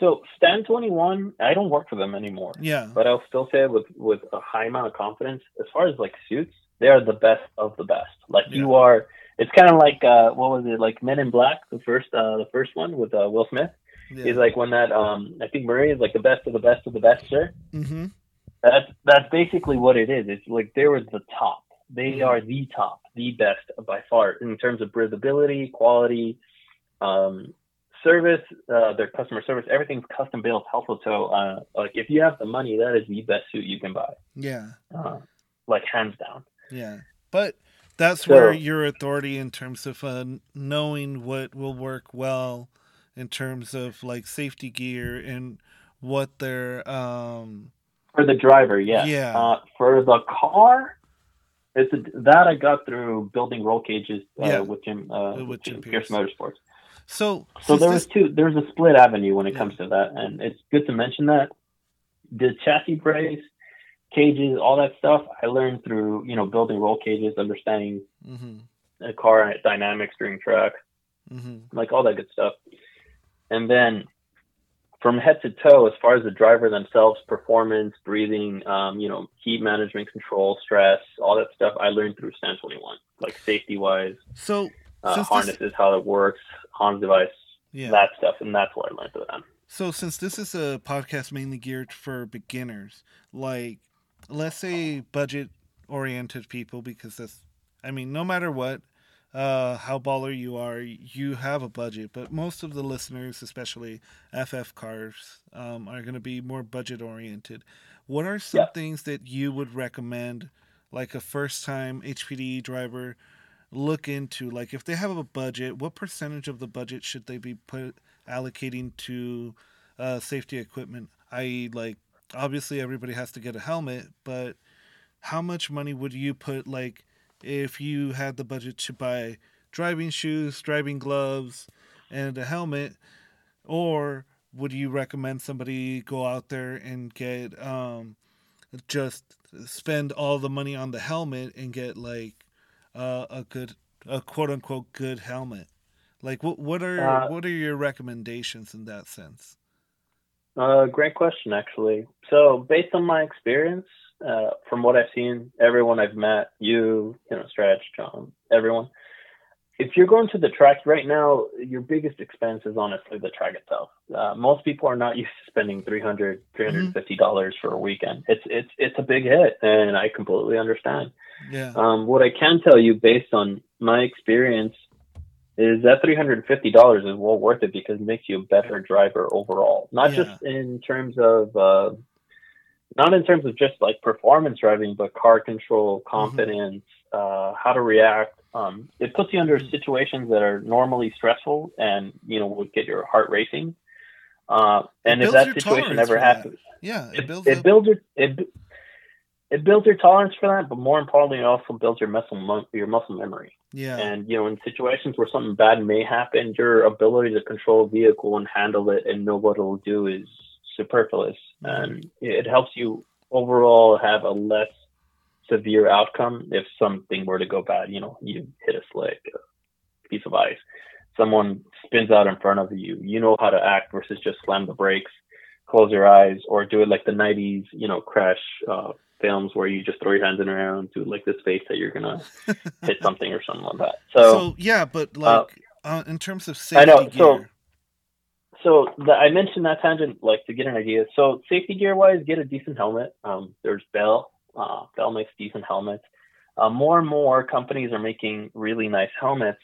So Stand Twenty One. I don't work for them anymore, yeah. but I'll still say it with with a high amount of confidence. As far as like suits, they are the best of the best. Like you are. It's kind of like uh, what was it like Men in Black, the first uh, the first one with uh, Will Smith. yeah. He's like when that um I think Murray is like the best of the best of the best, sir. mm-hmm. That's that's basically what it is. It's like they were the top. They Mhm. are the top, the best by far in terms of breathability, quality, um, service, uh, their customer service. Everything's custom built, helpful. So. Uh, like if you have the money, that is the best suit you can buy, Yeah. uh, like hands down. Yeah, but that's So- where your authority in terms of uh, knowing what will work well in terms of like safety gear and what their um For the driver, yeah. Yeah. Uh, for the car, it's a, that I got through building roll cages uh, Yeah. with Jim uh, With Jim Pierce Pierce. Motorsports. so So there was this- two. There's a split avenue when it Yeah. comes to that, and it's good to mention that the chassis brace, cages, all that stuff. I learned through you know building roll cages, understanding Mhm, the car dynamics during track, mhm. like all that good stuff. And then from head to toe, as far as the driver themselves, performance, breathing, um, you know, heat management, control, stress, all that stuff, I learned through Stand 21, like safety wise, so uh, Since this- harnesses, how it works, Hans device, yeah that stuff, and that's what I learned through them. So since this is a podcast mainly geared for beginners, like let's say budget oriented people because that's I mean, no matter what, uh how baller you are, you have a budget, but most of the listeners, especially FF cars, um, are gonna be more budget oriented. What are some Yeah. things that you would recommend like a first time HPD driver look into? Like if they have a budget, what percentage of the budget should they be put allocating to uh, safety equipment? I.e., like obviously everybody has to get a helmet, but how much money would you put like if you had the budget to buy driving shoes, driving gloves, and a helmet, or would you recommend somebody go out there and get um, just spend all the money on the helmet and get like uh, a good, a quote unquote good helmet? Like what what are Uh, what are your recommendations in that sense? Uh, great question, actually. So, based on my experience, uh, from what I've seen, everyone I've met, you, you know, Stretch, John, everyone, if you're going to the track right now, your biggest expense is honestly the track itself. Uh, most people are not used to spending 300 $350 for a weekend. It's it's it's a big hit, and I completely understand. Yeah. Um, what I can tell you, based on my experience, is that three hundred and fifty dollars is well worth it because it makes you a better driver overall. Not Yeah. just in terms of, uh, not in terms of just like performance driving, but car control, Mm-hmm. confidence, uh, how to react. Um, it puts you under situations that are normally stressful and you know would get your heart racing. Uh, and if that situation that. happens, Yeah. It it, builds it builds your it, it builds your tolerance for that, but more importantly, it also builds your muscle your muscle memory. yeah. And you know, in situations where something bad may happen, your ability to control a vehicle and handle it and know what it'll do is superfluous, and it helps you overall have a less severe outcome if something were to go bad. You know, you hit a slick, a piece of ice, someone spins out in front of you. You know how to act versus just slam the brakes, close your eyes, or do it like the '90s, you know, crash. Uh, films where you just throw your hands in around do like this face that you're gonna hit something or something like that. So, So, yeah, but like uh, in terms of I safety know, gear. so- so the, I mentioned that tangent like to get an idea. So safety gear wise, get a decent helmet. Um, there's Bell. Uh, Bell makes decent helmets. Uh, more and more companies are making really nice helmets.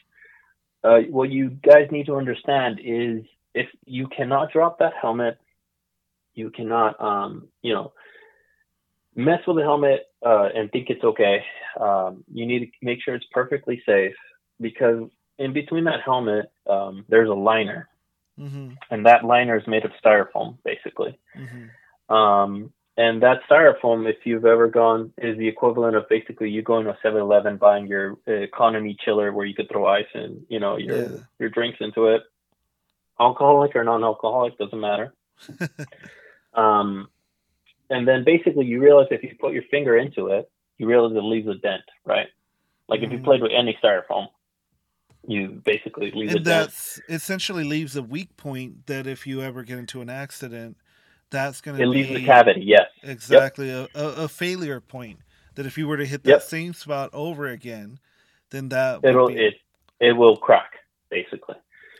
Uh, what you guys need to understand is if you cannot drop that helmet, you cannot, um, you know, mess with the helmet uh, and think it's okay. Um, you need to make sure it's perfectly safe because in between that helmet, um, there's a liner, hmm and that liner is made of styrofoam, basically. hmm Um, and that styrofoam, if you've ever gone, is the equivalent of basically you going to a 7-Eleven buying your uh, economy chiller where you could throw ice and you know your Yeah. your drinks into it. Alcoholic or non-alcoholic doesn't matter. Um, and then basically you realize if you put your finger into it, you realize it leaves a dent, right? Like if you Mhm. played with any styrofoam, you basically leave and that's essentially leaves a weak point that if you ever get into an accident, that's going to It leaves a cavity, yes. exactly a, a, a failure point. That if you were to hit that Yep. same spot over again, then that It'll be, it it will crack basically.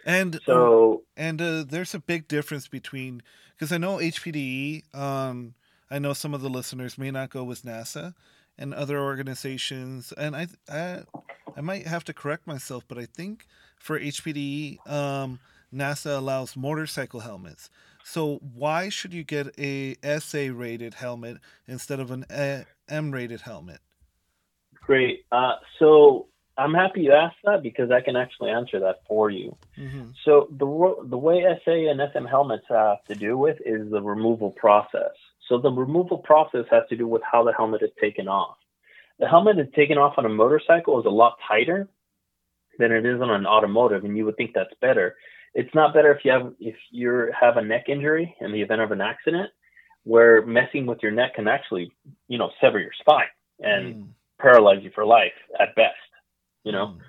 and So And uh, there's a big difference between because I know HPDE. Um, I know some of the listeners may not go with NASA and other organizations, and I I, I might have to correct myself, but I think for HPDE, um, NASA allows motorcycle helmets. So why should you get a SA rated helmet instead of an M rated helmet? great. Uh, so I'm happy you asked that because I can actually answer that for you. hmm So the the way SA and SM helmets have to do with is the removal process. So the removal process has to do with how the helmet is taken off. The helmet is taken off on a motorcycle is a lot tighter than it is on an automotive, and you would think that's better. It's not better if you have if you have a neck injury in the event of an accident, where messing with your neck can actually, you know, sever your spine and Mm, paralyze you for life at best. You know. mm.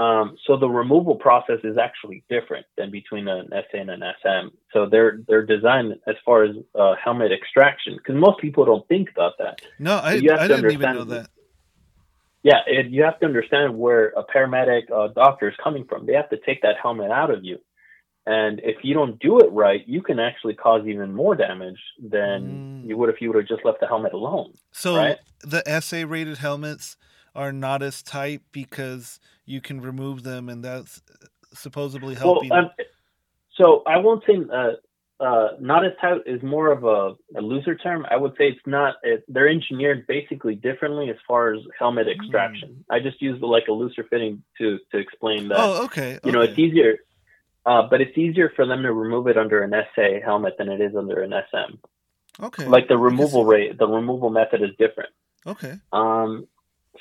Um, so the removal process is actually different than between an SA and an SM. So they're they're designed as far as uh, helmet extraction because most people don't think about that. No, I, have I didn't even know that. Yeah, it, you have to understand where a paramedic uh, doctor is coming from. They have to take that helmet out of you, and if you don't do it right, you can actually cause even more damage than Mm. you would if you would have just left the helmet alone. So Right. the SA rated helmets are not as tight because you can remove them, and that's supposedly helping. Well, um, so I won't say uh, uh, not as tight is more of a, a looser term. I would say it's not. It, they're engineered basically differently as far as helmet extraction. I just use like a looser fitting to to explain that. oh, okay. you know, it's easier. Uh, but it's easier for them to remove it under an SA helmet than it is under an SM. okay. Like the removal rate, the removal method is different. Okay. Um,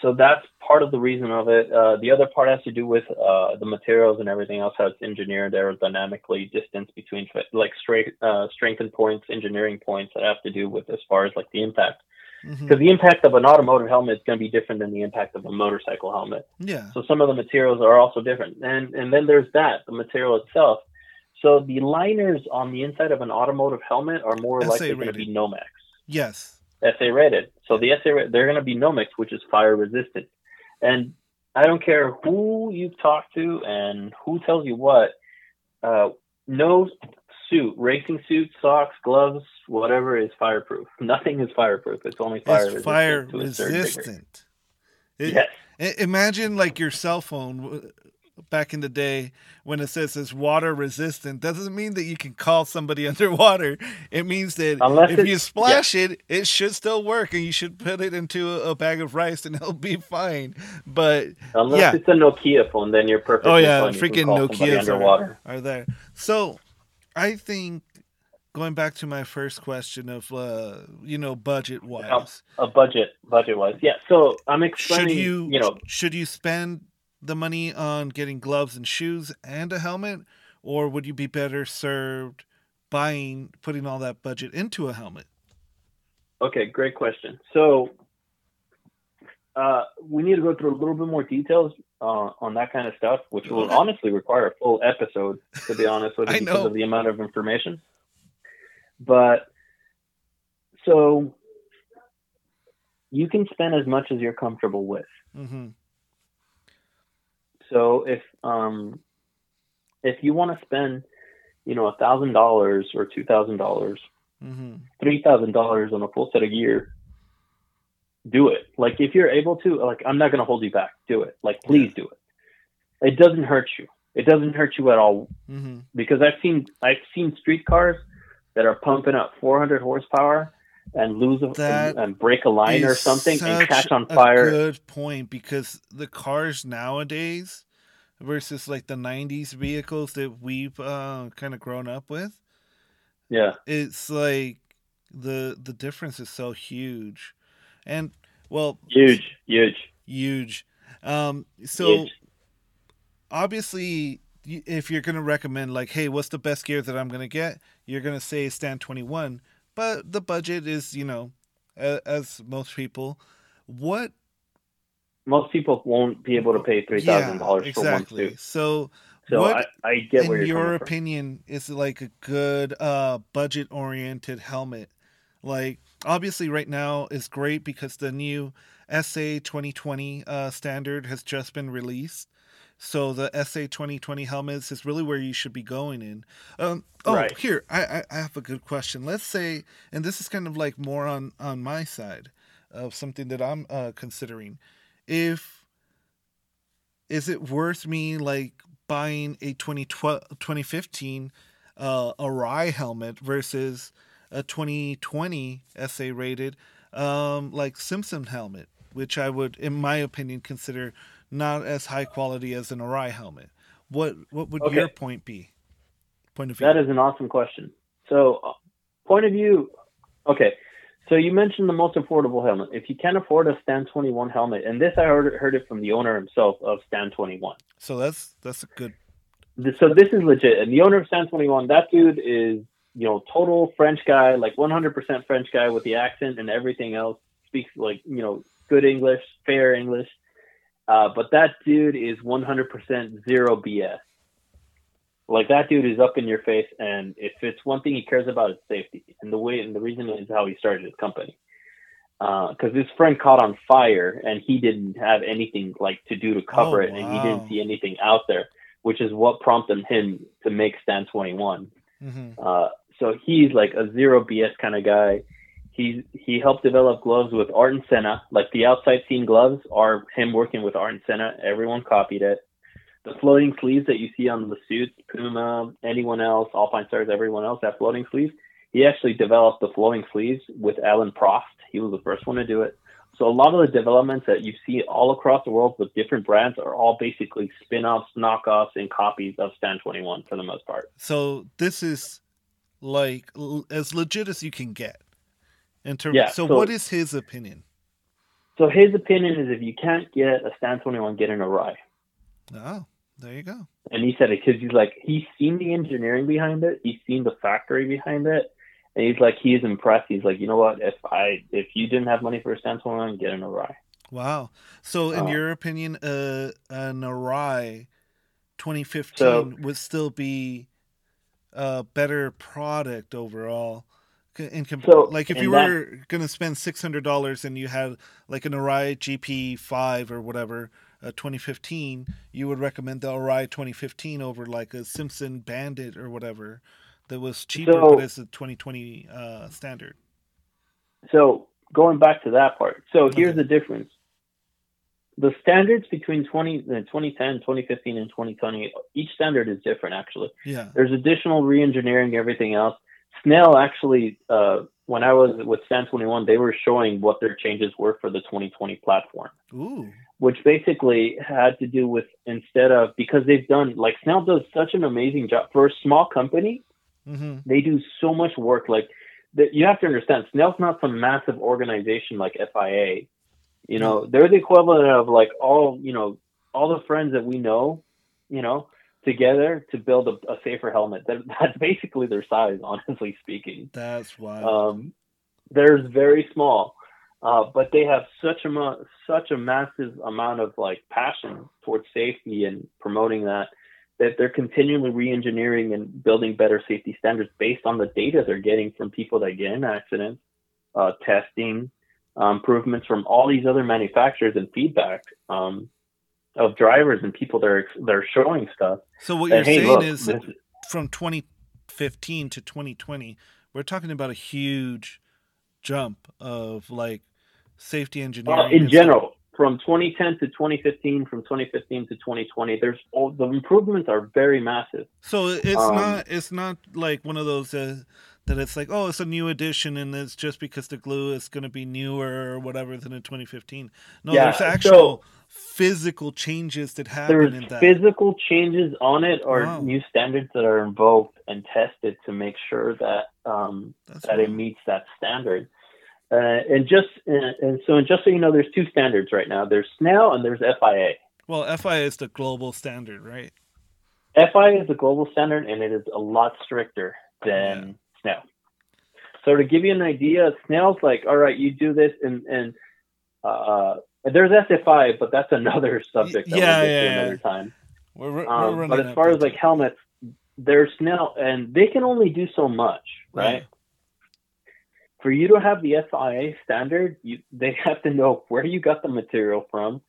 so that's part of the reason of it. Uh, the other part has to do with uh, the materials and everything else, how it's engineered aerodynamically, distance between like straight uh, strengthened points, engineering points that have to do with as far as like the impact. Because mm-hmm. the impact of an automotive helmet is going to be different than the impact of a motorcycle helmet. Yeah. So some of the materials are also different, and and then there's that the material itself. So the liners on the inside of an automotive helmet are more SA likely going to be Nomex. Yes. SA rated. So the SA they're going to be Nomex, which is fire resistant. And I don't care who you talk to and who tells you what. Uh, no suit, racing suit, socks, gloves, whatever is fireproof. Nothing is fireproof. It's only fire it's resistant. Fire resistant. It, yes. Imagine like your cell phone back in the day when it says it's water resistant doesn't mean that you can call somebody underwater. It means that Unless if you splash yeah. it it should still work and you should put it into a, bag of rice and it'll be fine. But Unless yeah. it's a nokia phone then you're perfect oh yeah freaking nokia underwater are, are there. So i think going back to my first question of uh you know budget wise a budget budget wise yeah so i'm explaining should you you know should you spend the money on getting gloves and shoes and a helmet, or would you be better served buying, putting all that budget into a helmet? Okay, great question. So uh, we need to go through a little bit more details uh, on that kind of stuff, which will honestly require a full episode, to be honest with you, because of the amount of information. But so you can spend as much as you're comfortable with. Mm-hmm. So if um, if you want to spend, you know, a thousand dollars or two thousand dollars, mm-hmm. three thousand dollars on a full set of gear, do it. Like if you're able to, like I'm not gonna hold you back. Do it. Like please do it. It doesn't hurt you. It doesn't hurt you at all mm-hmm. because I've seen I've seen street cars that are pumping up 400 horsepower and lose a, and, and, break a line or something and catch on fire. good point because the cars nowadays versus like the 90s vehicles that we've uh, kind of grown up with. Yeah. It's like the the difference is so huge. And well, huge, huge. Huge. Um so huge. obviously if you're going to recommend like hey, what's the best gear that I'm going to get? You're going to say Stand 21 but the budget is, you know, as most people. What most people won't be able to pay three thousand yeah, dollars for exactly. one suit. So, so what, I, I get in your opinion from. is like a good uh, budget oriented helmet. Like obviously, right now is great because the new SA 2020 uh, standard has just been released. So the SA 2020 helmets is really where you should be going in. Um, oh, right. here I, I have a good question. Let's say, and this is kind of like more on on my side of something that I'm uh, considering. If is it worth me like buying a 2012, 2015 uh, Arai helmet versus a 2020 SA rated um, like Simpson helmet, which I would, in my opinion, consider not as high quality as an Arai helmet. What what would okay. your point be? Point of view. That is an awesome question. So, uh, point of view. Okay, so you mentioned the most affordable helmet. If you can't afford a Stand 21 helmet, and this I heard heard it from the owner himself of Stand 21. So that's that's a good. So this is legit, and the owner of Stand 21, that dude is you know total French guy, like 100% French guy with the accent and everything else. Speaks like you know good English, fair English. Uh, but that dude is 100% zero BS. Like that dude is up in your face, and if it's one thing he cares about, it's safety. And the way and the reason is how he started his company. Because uh, his friend caught on fire, and he didn't have anything like to do to cover oh, it, and he didn't see anything out there, which is what prompted him to make Stand 21. Mm-hmm. Uh, so he's like a zero BS kind of guy he he helped develop gloves with Ayrton Senna. Like the outside seam gloves are him working with Ayrton Senna. Everyone copied it. The floating sleeves that you see on the suits, Puma, anyone else, Alpinestars, everyone else that floating sleeves. He actually developed the floating sleeves with Alain Prost. He was the first one to do it. So a lot of the developments that you see all across the world with different brands are all basically spin-offs, knockoffs, and copies of Stand 21 for the most part. So this is like as legit as you can get. Yeah, so, so what is his opinion? So his opinion is if you can't get a Stand 21, get an Arai. Oh, there you go. And he said it because he's like he's seen the engineering behind it, he's seen the factory behind it, and he's like he is impressed. He's like, you know what? If I if you didn't have money for a Stand 21, get an Arai. Wow. So, in Uh, your opinion, uh, an Arai 2015 So- would still be a better product overall? In comp- So, like if you that- were going to spend six hundred dollars and you had like an Arai GP5 or whatever, uh, 2015, you would recommend the Arai 2015 over like a Simpson Bandit or whatever that was cheaper, So- but it's a 2020 uh, standard. So going back to that part, so here's Okay. the difference. The standards between 20, uh, 2010, 2015, and 2020, each standard is different actually. Yeah. There's additional re-engineering, everything else. Snell actually, uh, when I was with Stand 21, they were showing what their changes were for the 2020 platform, Ooh. which basically had to do with instead of because they've done like Snell does such an amazing job for a small company hmm they do so much work. Like that, you have to understand, Snell's not some massive organization like FIA. You know, they're the equivalent of like all you know all the friends that we know, you know, together to build a, a safer helmet. That, that's basically their size, honestly speaking. That's wild. Um, they're very small, uh, but they have such a such a massive amount of like passion towards safety and promoting that that they're continually re-engineering and building better safety standards based on the data they're getting from people that get in accidents, uh, testing, uh, improvements from all these other manufacturers and feedback um, of drivers and people that are that are showing stuff. So what that, you're hey, saying look, is this- from 2015 to 2020, we're talking about a huge jump of like safety engineering. In general, from 2010 to 2015, from 2015 to 2020, there's all the improvements are very massive. So it's um, not it's not like one of those uh, that it's like oh it's a new edition and it's just because the glue is going to be newer or whatever than in 2015. No, Yeah, there's so- actual physical changes that happen There's in that. physical changes on it or Wow. new standards that are invoked and tested to make sure that um, that it meets that standard. Uh, and just uh, and so and just so you know, there's two standards right now. There's Snell and there's FIA. well, FIA is the global standard, right? FIA is the global standard, and it is a lot stricter than Snell. So to give you an idea, Snell's like, all right, you do this, and and uh, there's SFI, but that's another subject that yeah, we'll get yeah, to yeah. another time. We're, we're Um, but as far as like helmets, there's now and they can only do so much, right? For you to have the FIA standard, you they have to know where you got the material from,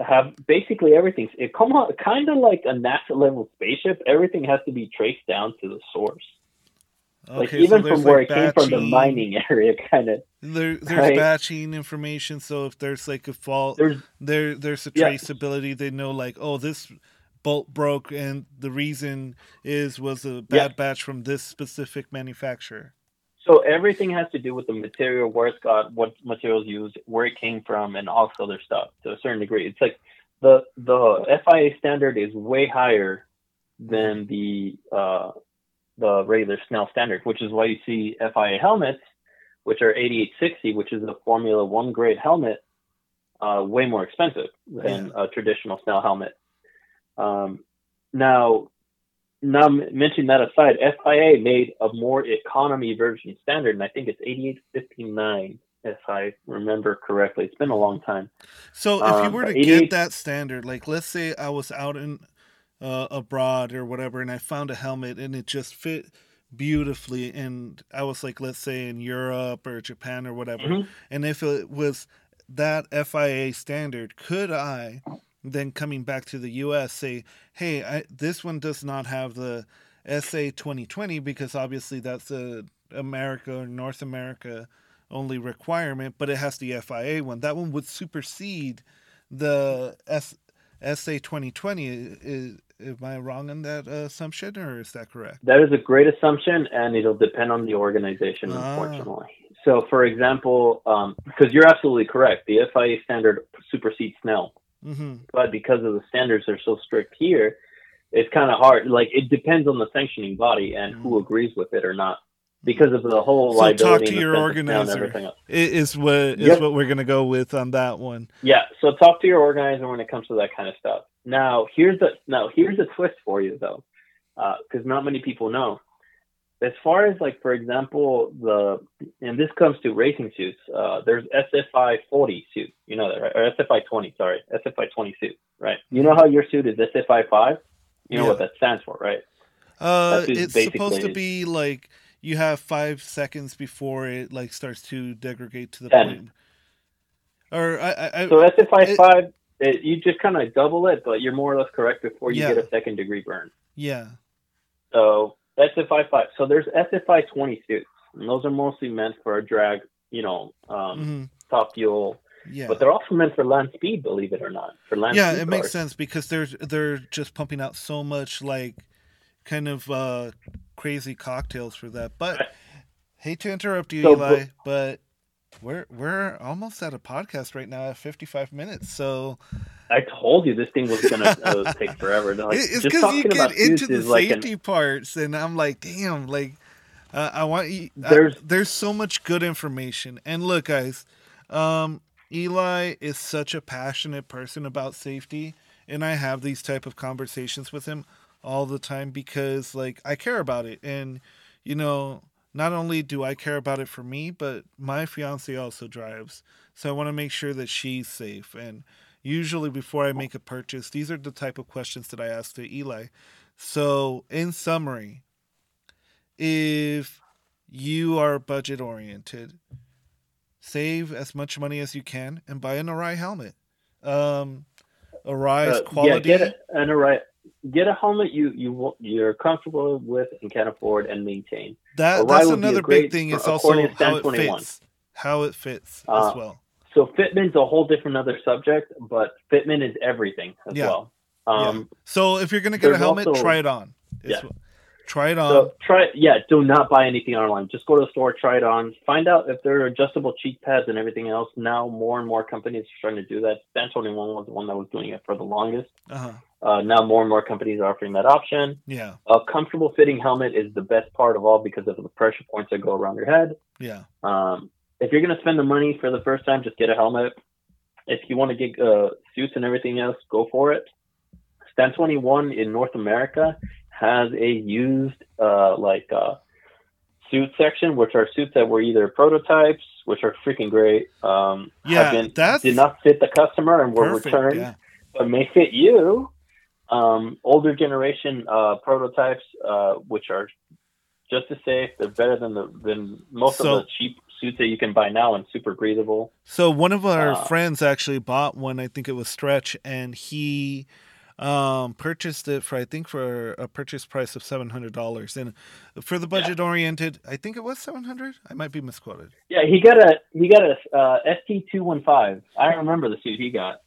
have basically everything. It come on, kind of like a NASA level spaceship. Everything has to be traced down to the source, like Okay, so even there's, from where it came from, the mining area, kind of. There, there's right? batching information, so if there's like a fault, There's there there's a Yeah. traceability. They know like, oh, this bolt broke, and the reason is was a bad batch from this specific manufacturer. So everything has to do with the material, where it's got, what materials used, where it came from, and all this other stuff to a certain degree. It's like the the FIA standard is way higher than the uh, the regular Snell standard, which is why you see FIA helmets, which are 8860, which is a Formula One grade helmet, uh, way more expensive than a traditional Snell helmet. Um, now, now mentioning that aside, FIA made a more economy version standard, and I think it's 8859, if I remember correctly. It's been a long time. So if you Um, were to 88 get that standard, like let's say I was out in uh, abroad or whatever, and I found a helmet and it just fit beautifully, and I was like, let's say in Europe or Japan or whatever, Mhm. and if it was that FIA standard, could I then coming back to the US say, hey, I, this one does not have the SA 2020 because obviously that's a America or North America only requirement, but it has the FIA one. That one would supersede the S, SA 2020. Is, am I wrong in that uh, assumption or is that correct? That is a great assumption, and it'll depend on the organization, Ah. unfortunately. So, for example, um, because you're absolutely correct, the FIA standard supersedes Snell. hmm but because of the standards are so strict here, it's kind of hard. Like it depends on the sanctioning body and who Mm. agrees with it or not. because of the whole So liability talk to your sense of smell and organizer. Is what is Yep. what we're gonna go with on that one. Yeah, so talk to your organizer when it comes to that kind of stuff. Now, here's the now here's a twist for you though, because not many people know. As far as like, for example, the and this comes to racing suits. Uh, there's SFI 40 suit, you know that right? Or SFI 20, sorry, SFI 20 suit, right? You know how your suit is SFI 5? You know Yeah. what that stands for, right? Uh, it's supposed to be like you have five seconds before it like starts to degrade to the Ten. point. Or I, I, I So SFI it- 5, it, you just kind of double it, but you're more or less correct before you Yeah. get a second degree burn. yeah, So SFI five. So there's SFI twenty suits, and those are mostly meant for a drag, you know, um, hmm top fuel. yeah, But they're also meant for land speed, believe it or not. For land yeah. speed It makes cars. sense because they're they're just pumping out so much like kind of uh crazy cocktails for that. But hate to interrupt you, So, Eli, but we're we're almost at a podcast right now at 55 minutes. So I told you this thing was gonna uh, take forever. Like, it's just because talking you about get into the is like an, safety parts, and I'm like, damn, like, uh, I want you. I- There's- there's so much good information, and look, guys, um, Eli is such a passionate person about safety, and I have these type of conversations with him all the time because, like, I care about it, and you know. Not only do I care about it for me, but my fiance also drives. So I want to make sure that she's safe. And usually before I make a purchase, these are the type of questions that I ask to Eli. So, in summary, if you are budget oriented, save as much money as you can and buy an Arai helmet. Um, Arai's uh, yeah, quality. get it, and a right. Get a helmet you you you're comfortable with and can afford and maintain. That that's would be a another great- big thing. Is according also how it fits. How it fits Uh, as well. So fitment's a whole different other subject, but fitment is everything as Yeah. well. Um, So if you're gonna get a helmet, also- try it on. Yeah. Try it on. So try, yeah, do not buy anything online. Just go to the store, try it on, find out if there are adjustable cheek pads and everything else. Now, more and more companies are starting to do that. Stand 21 was the one that was doing it for the longest. uh-huh. Uh, now, more and more companies are offering that option. Yeah. A comfortable fitting helmet is the best part of all because of the pressure points that go around your head. Yeah. Um, if you're going to spend the money for the first time, just get a helmet. If you want to get uh, suits and everything else, go for it. Stand 21 in North America has a used uh, like uh, suit section, which are suits that were either prototypes, which are freaking great. Um, Yeah, been, did not fit the customer and were Perfect. returned, Yeah. but may fit you. Um, older generation uh, prototypes, uh, which are just as safe. They're better than the than most So- of the cheap suits that you can buy now and super breathable. So one of our Uh, friends actually bought one. I think it was Stretch, and he um purchased it for I think for a purchase price of seven hundred dollars. And for the budget oriented, I think it was seven hundred. I might be misquoted. Yeah, he got a he got a uh, ST two one five. I remember the suit he got.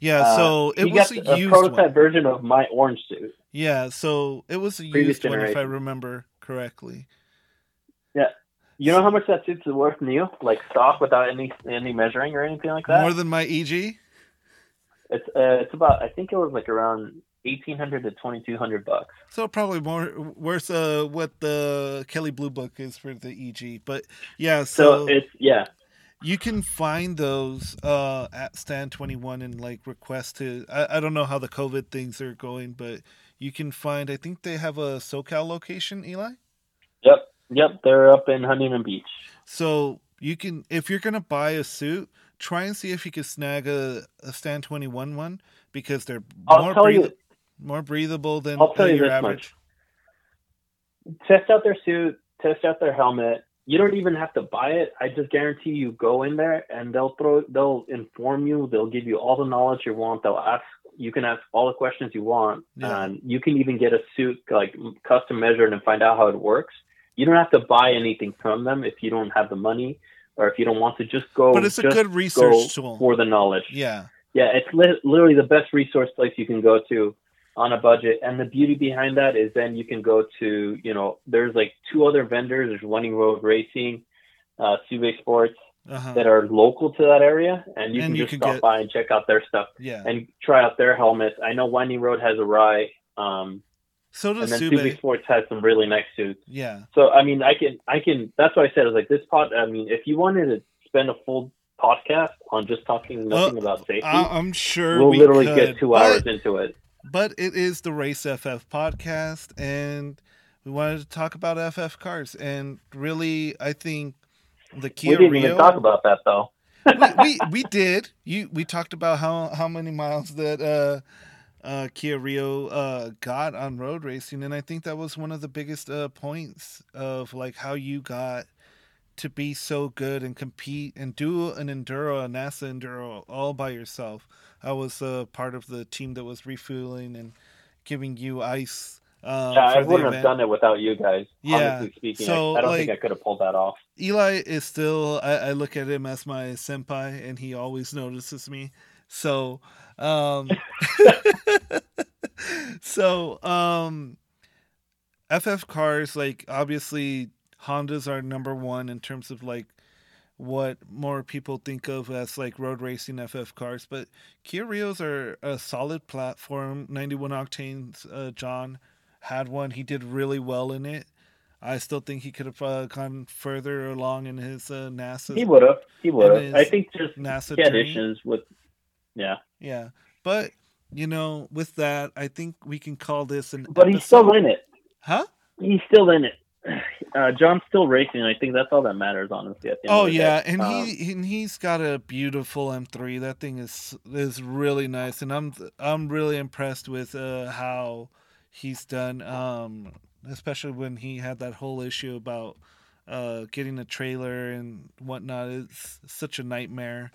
Yeah, Uh, so it was a a used prototype one. version of my orange suit. Yeah, so it was a Previous used one if I remember correctly. Yeah. You know how much that suit's worth new, like stock without any any measuring or anything like that. More than my EG. It's uh, it's about I think it was like around eighteen hundred to twenty two hundred bucks. So probably more worth uh what the Kelley Blue Book is for the EG. But yeah, So, so, it's yeah. You can find those uh at stand 21 and like request to I, I don't know how the covid things are going but you can find i think they have a socal location eli Yep. Yep. They're up in Huntington Beach. so you can if you're gonna buy a suit try and see if you can snag a, a stand 21 one because they're I'll more breath- you more breathable than, I'll tell than you your this average test out their suit, test out their helmet. You don't even have to buy it. I just guarantee you go in there and they'll throw they'll inform you, they'll give you all the knowledge you want, they'll ask you can ask all the questions you want Yeah. and you can even get a suit like custom measured and find out how it works. You don't have to buy anything from them if you don't have the money or if you don't want to just go but it's a good go research tool for the knowledge. yeah Yeah, it's li- literally the best resource place you can go to on a budget. And the beauty behind that is then you can go to, you know, there's like two other vendors. There's Winding Road Racing, uh, Sube Sports uh-huh that are local to that area, and you And can you just can stop get- by and check out their stuff yeah and try out their helmets. I know Winding Road has Arai. Um, So and does then Sube. Subi Sports has some really nice suits. Yeah. So I mean, I can, I can. That's why I said I was like this pod. I mean, if you wanted to spend a full podcast on just talking nothing Well, about safety, I'm sure we'll we literally could, get two hours into it. But it is the Race FF podcast, and we wanted to talk about FF cars. And really, I think the We didn't Rio. even talk about that though. we, we we did. You we talked about how how many miles that uh, uh, Kia Rio uh, got on road racing, and I think that was one of the biggest uh, points of like how you got to be so good and compete and do an enduro, a NASA enduro, all by yourself. I was uh, part of the team that was refueling and giving you ice. Um, yeah, I wouldn't have done it without you guys. Yeah, Honestly speaking, so, I, I don't think I could have pulled that off. Eli is still I, I look at him as my senpai and he always notices me. So um so um FF cars like obviously Hondas are number 1 in terms of like what more people think of as like road racing FF cars, but Kia Rios are a solid platform. 91 octanes uh, John had one. He did really well in it. I still think he could have uh, gone further along in his uh, NASA. He would have. He would have. I think just NASA he had journey. issues with. Yeah, Yeah, but you know, with that, I think we can call this an. but he's still in it. Huh? He's still in it. Uh, John's still racing. I think that's all that matters, honestly. At the end Oh the yeah, and Um, he and he's got a beautiful M3. That thing is is really nice, and I'm I'm really impressed with uh, how he's done. Um, especially when he had that whole issue about uh, getting a trailer and whatnot. It's such a nightmare.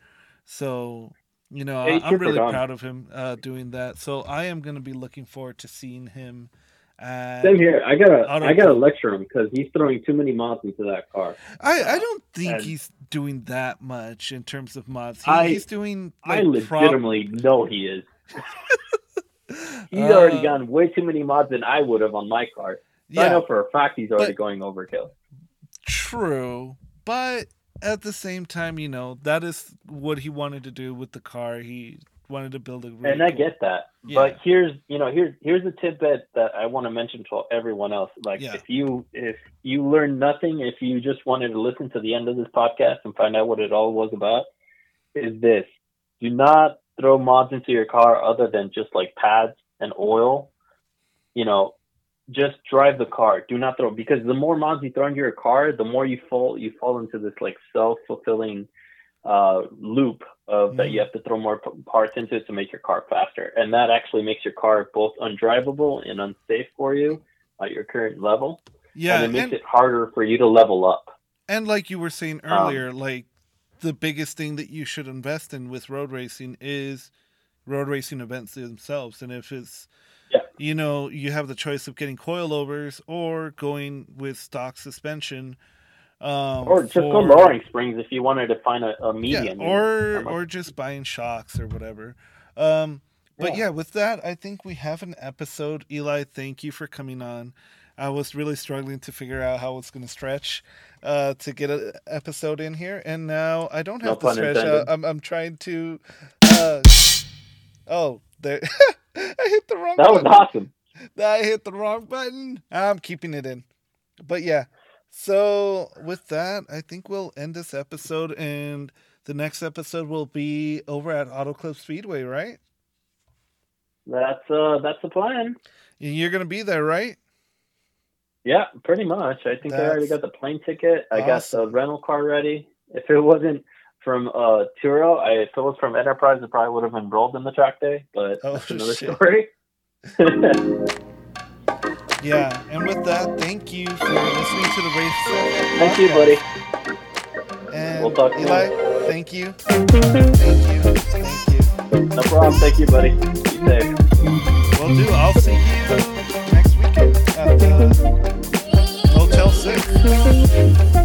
So you know, Yeah, I'm really proud of him uh, doing that. So I am going to be looking forward to seeing him. At, Same here. I gotta, I gotta lecture him because he's throwing too many mods into that car. I, I don't think And- he's doing that much in terms of mods. He, I- he's doing I like prop- legitimately know he is. He's Uh, already gotten way too many mods than I would have on my car. So I know for a fact he's already But- going overkill. true, but at the same time, you know that is what he wanted to do with the car. He wanted to build a. Really and I cool- get that. Yeah. But here's you know here's here's a tidbit that I want to mention to everyone else. Like Yeah. if you if you learn nothing, if you just wanted to listen to the end of this podcast and find out what it all was about, is this: do not throw mods into your car other than just like pads and oil. You know, just drive the car. Do not throw because the more mods you throw into your car, the more you fall you fall into this like self fulfilling uh, loop of that Mhm. you have to throw more p- parts into to make your car faster, and that actually makes your car both undrivable and unsafe for you at your current level, Yeah, and it makes and, it harder for you to level up. and like you were saying Um, earlier, like the biggest thing that you should invest in with road racing is road racing events themselves, and if it's Yeah. you know you have the choice of getting coilovers or going with stock suspension. Um, Or just go for- lowering springs if you wanted to find a, a median. Yeah, or or just buying shocks or whatever. Um, but Yeah. yeah. with that, I think we have an episode. Eli, thank you for coming on. I was really struggling to figure out how it's going to stretch uh, to get an episode in here, and now I don't No have to pun stretch. Uh. I'm I'm trying to. Uh, oh, there! I hit the wrong. that was awesome. I hit the wrong button. I'm keeping it in. But yeah. So with that, I think we'll end this episode and the next episode will be over at Auto Club Speedway, right? That's uh that's the plan. And you're gonna be there, right? Yeah, pretty much. I think I already got the plane ticket. I got the rental car ready. If it wasn't from uh Turo, I, if it was from Enterprise, I probably would have enrolled in the track day. But Oh, that's another shit. story. Yeah, and with that, thank you for listening to the race. Thank you, buddy. And we'll talk Eli, soon. thank you. Thank you. Thank you. No problem. Thank you, buddy. You safe. Will do. I'll see you next weekend at uh, Hotel 6.